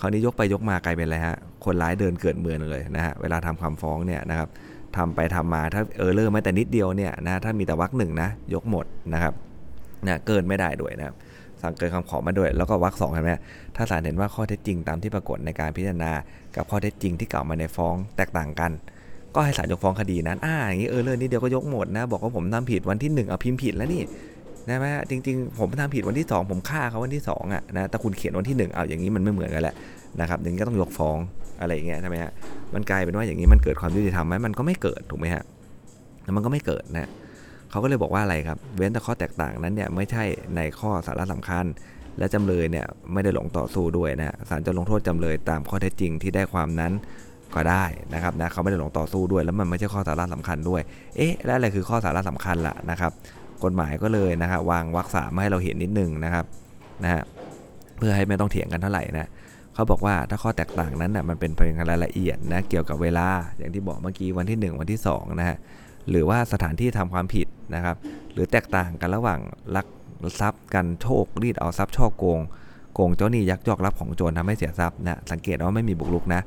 คราวนี้ยกไปยกมากลายเป็นอะไรฮะคนร้ายเดินเกิดเมืองเลยนะฮะเวลาทำคำฟ้องเนี่ยนะครับ ทำไปทำมาถ้าเออเลอร์ไม่แต่นิดเดียวเนี่ยนะถ้ามีแต่วักหนึ่งนะยกหมดนะครับนะเกินไม่ได้ด้วยนะครับสั่งเกินคำขอมาด้วย แล้วก็วักสองเห็นไหมถ้าศาลเห็นว่าข้อเท็จจริงตามที่ปรากฏในการพิจารณา กับข้อเท็จจริงที่กล่าวมาในฟ้องแตกต่างกัน ก็ให้ศาลยกฟ้องคดีนั้นอ่าอย่างนี้เออเลอร์นิดเดียวก็ยกหมดนะ บอกว่าผมทำผิดวันที่ 1เอาพิมพ์ผิดแล้วนี่นะไหมจริง ๆ ผมทำผิดวันที่ 2 ผมฆ่าเขาวันที่2อะนะแต่คุณเขียนวันที่ 1 เอาอย่างนี้มันไม่เหมือนกันแหละ นะครับอย่างนี้ก็ต้องยกฟ้องอะไรอย่างเงี้ยใช่ไหมฮะมันกลายเป็นว่าอย่างนี้มันเกิดความยุติธรรมไหมมันก็ไม่เกิดถูกไหมฮะมันก็ไม่เกิดนะเขาก็เลยบอกว่าอะไรครับ เว้นแต่ข้อแตกต่างนั้นเนี่ยไม่ใช่ในข้อสาระสำคัญ และจำเลยเนี่ยไม่ได้หลงต่อสู้ด้วยนะศาลจะลงโทษจำเลยตามข้อเท็จจริงที่ได้ความนั้นก็ได้นะครับนะเขาไม่ได้หลงต่อสู้ด้วย แล้วมันไม่ใช่ข้อสาระสำคัญด้วย เอ๊ะแล้วอะไรคือข้อสาระสำคัญล่ะนะครับ กฎหมายก็เลยนะครับวางวรรคสามมาให้เราเห็นนิดนึงนะครับนะฮะเพื่อให้ไม่ต้องเถียงกันเท่าไหร่นะ เขาบอกว่าถ้าข้อแตกต่างนั้นนะมันเป็นเพียงรายละเอียดนะเกี่ยวกับเวลาอย่างที่บอกเมื่อกี้วันที่ 1 วันที่2นะฮะหรือว่าสถานที่ทำความผิดนะครับ หรือแตกต่างกันระหว่างลักทรัพย์กันโชครีดเอาทรัพย์ช่อโกงโกงเจ้าหนี้ยักยอกรับของโจรทำให้เสียทรัพย์นะสังเกตว่าไม่มีบุกรุกนะ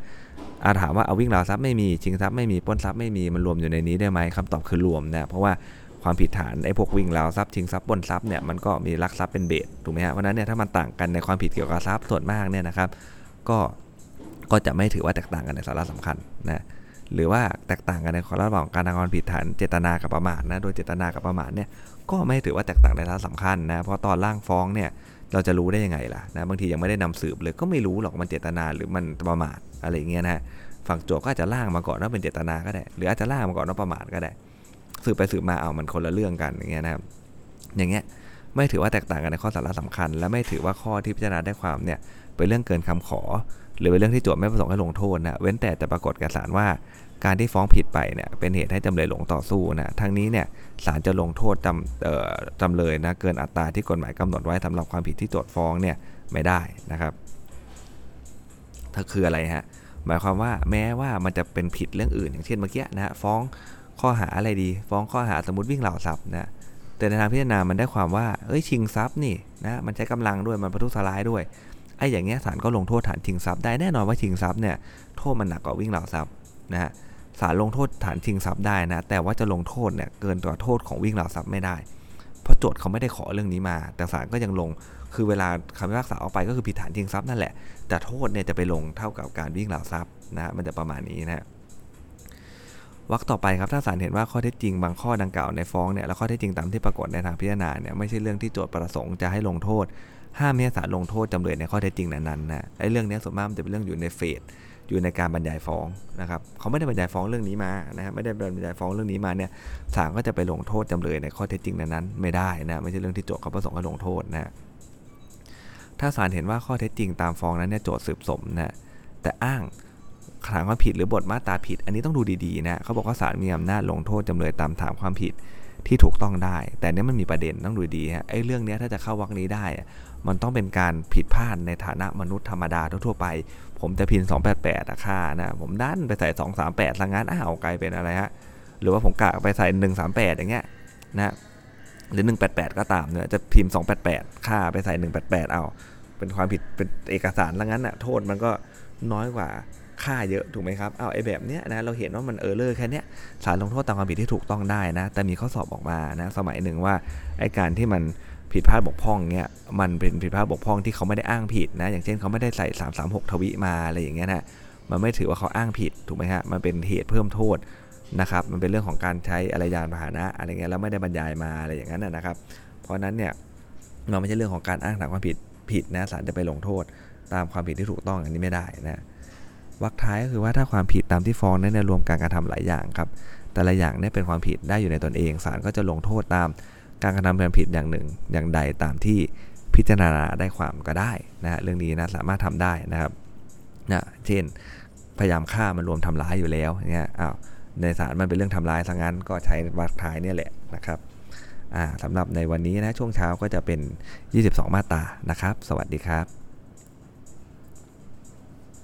อาถามว่าเอาวิ่งราวทรัพย์ไม่มีชิงทรัพย์ไม่มีปล้นทรัพย์ไม่มีมันรวมอยู่ในนี้ได้ไหมคำตอบคือรวมนะเพราะว่าความผิดฐานไอ้พวกวิ่งราวทรัพย์ชิงทรัพย์ปล้นทรัพย์เนี่ยมันก็มีลักทรัพย์เป็นเบสถูกไหมฮะเพราะนั้นเนี่ยถ้ามันต่างกันในความผิดเกี่ยวกับทรัพย์ส่วนมากเนี่ยนะครับ ก็ก็จะไม่ถือว่าแตกต่างกันในสาระสำคัญนะหรือว่าแตกต่างกันในระหว่างการทำความผิดฐานเจตนากับประมาทนะโดยเจตนากับประมาทเนี่ยก็ไม่ถือว่าแตกต่างในสาระสำคัญนะเพราะตอนร่างฟ้องเนี่ยเราจะรู้ได้ยังไงล่ะนะบางทียังไม่ได้นำสืบเลยก็ไม่รู้หรอกมันเจตนาหรือมันประมาทอะไรอย่างเงี้ยนะฝั่งโจทก็อาจจะล่างมาก่อนว่าเป็นเจตนาก็ได้ หรืออาจจะล่างมาก่อนว่าประมาทก็ได้ สืบไปสืบมาเอามันคนละเรื่องกันอย่างเงี้ยนะครับอย่างเงี้ยไม่ถือว่าแตกต่างกันในข้อสาระสำคัญ และไม่ถือว่าข้อที่พิจารณาได้ความเนี่ย เป็นเรื่องเกินคำขอ หรือเป็นเรื่องที่โจทย์ไม่ประสงค์ให้ลงโทษนะเว้นแต่แต่ปรากฏแก่ศาลว่า การที่ฟ้องผิดไปเนี่ยเป็นเหตุให้จำเลยหลงต่อสู้นะทั้งนี้เนี่ยศาลจะลงโทษจำจำเลยนะเกินอัตราที่กฎหมายกำหนดไว้สำหรับความผิดที่โจทย์ฟ้องเนี่ยไม่ได้นะครับถ้าคืออะไรฮะหมายความว่าแม้ว่ามันจะเป็นผิดเรื่องอื่น อย่างเช่นเมื่อกี้นะฟ้องข้อหาอะไรดี ฟ้องข้อหาสมมติวิ่งเหล่าทรัพย์นะแต่ในทางพิจารณามันได้ความว่าเอ้ยชิงทรัพย์นี่นะมันใช้กำลังด้วยมันประทุษร้ายด้วย ไอ้อย่างเงี้ยศาลก็ลงโทษฐานชิงทรัพย์ได้แน่นอนว่าชิงทรัพย์เนี่ยโทษมันหนักกว่าวิ่งเหล่าทรัพย์นะฮะศาลลงโทษฐานชิงทรัพย์ได้นะแต่ว่าจะลงโทษเนี่ยเกินกว่าโทษของวิ่งเหล่าทรัพย์ไม่ได้ เพราะโจทย์เขาไม่ได้ขอเรื่องนี้มา แต่ศาลก็ยังลงคือเวลาคำพิพากษาออกไปก็คือผิดฐานชิงทรัพย์นั่นแหละแต่โทษเนี่ยจะไปลงเท่ากับการวิ่งเหล่าทรัพย์นะมันจะประมาณนี้นะวรรคต่อไปครับถ้าศาลเห็นว่าข้อเท็จจริงบางข้อดังกล่าวในฟ้องเนี่ยและข้อเท็จจริงตามที่ปรากฏในทางพิจารณาเนี่ยไม่ใช่เรื่องที่โจทย์ประสงค์จะให้ลงโทษ ห้ามให้ศาลลงโทษจำเลยในข้อเท็จจริงนั้นๆนะไอ้เรื่องนี้ส่วนมากมันจะเป็นเรื่องอยู่ในเฟสอยู่ในการบรรยายฟ้องนะครับเขาไม่ได้บรรยายฟ้องเรื่องนี้มานะครับไม่ได้บรรยายฟ้องเรื่องนี้มาเนี่ยศาลก็จะไปลงโทษจำเลยในข้อเท็จจริงนั้นๆไม่ได้นะไม่ใช่เรื่องที่โจทย์เขาประสงค์ให้ลงโทษนะถ้าศาลเห็นว่าข้อเท็จจริงตามฟ้องนั้นเนี่ยโจทย์สืบสมนะแต่อ้างถามความผิดหรือบทมาตราผิด อันนี้ต้องดูดีๆนะเขาบอกว่าศาลมีอำนาจลงโทษจำเลยตามถามความผิดที่ถูกต้องได้ แต่เนี้ยมันมีประเด็นต้องดูดีฮะไอ้เรื่องนี้ถ้าจะเข้าวรรคนี้ได้ มันต้องเป็นการผิดพลาดในฐานะมนุษย์ธรรมดาทั่วไป ผมจะพิน288อะค่านะผมดันไปใส่ 238ละงั้นอ้าวกลายเป็นอะไรฮะหรือว่าผมกะไปใส่ 138 อย่างเงี้ยนะหรือ 188 ก็ตามเนี่ยจะพิมพ์ 288 ค่าไปใส่ 188 เอาเป็นความผิดเป็นเอกสารละงั้นอะโทษมันก็น้อยกว่าค่าเยอะถูกไหมครับ เอาไอ้แบบเนี้ยนะเราเห็นว่ามันเออเลอร์แค่เนี้ยศาลลงโทษตามความผิดที่ถูกต้องได้นะ แต่มีข้อสอบออกมานะสมัยหนึ่งว่าไอ้การที่มัน ผิดพลาดบกพร่องเนี้ยมันเป็นผิดพลาดบกพร่องที่เขาไม่ได้อ้างผิดนะอย่างเช่นเขาไม่ได้ใส่ 336 ทวิมาอะไรอย่างเงี้ยนะมันไม่ถือว่าเขาอ้างผิดถูกไหมฮะมันเป็นเหตุเพิ่มโทษนะครับมันเป็นเรื่องของการใช้อะไรยานพาหนะอะไรเงี้ยแล้วไม่ได้บรรยายมาอะไรอย่างนั้นนะครับ เพราะนั้นเนี่ยมันไม่ใช่เรื่องของการอ้างถามความผิดผิดนะศาลจะไปลงโทษ ตามความผิดที่ถูกต้องอันนี้ไม่ได้นะวรรคท้ายก็คือว่าถ้าความผิดตามที่ฟ้องนั้นรวมการกระทำหลายอย่างครับแต่ละอย่างเนี่ยเป็นความผิดได้อยู่ในตนเองศาลก็จะลงโทษตาม การกระทำความผิดอย่างหนึ่งอย่างใดตามที่พิจารณาได้ความก็ได้นะฮะเรื่องนี้นะสามารถทำได้นะครับนะเช่นพยายามฆ่ามันรวมทำร้ายอยู่แล้วเนี่ยอ้าวในศาลมันเป็นเรื่องทำร้ายซะงั้นก็ใช้วักท้ายเนี่ยแหละนะครับสำหรับในวันนี้นะช่วงเช้าก็จะเป็น 22 มาตานะครับ สวัสดีครับ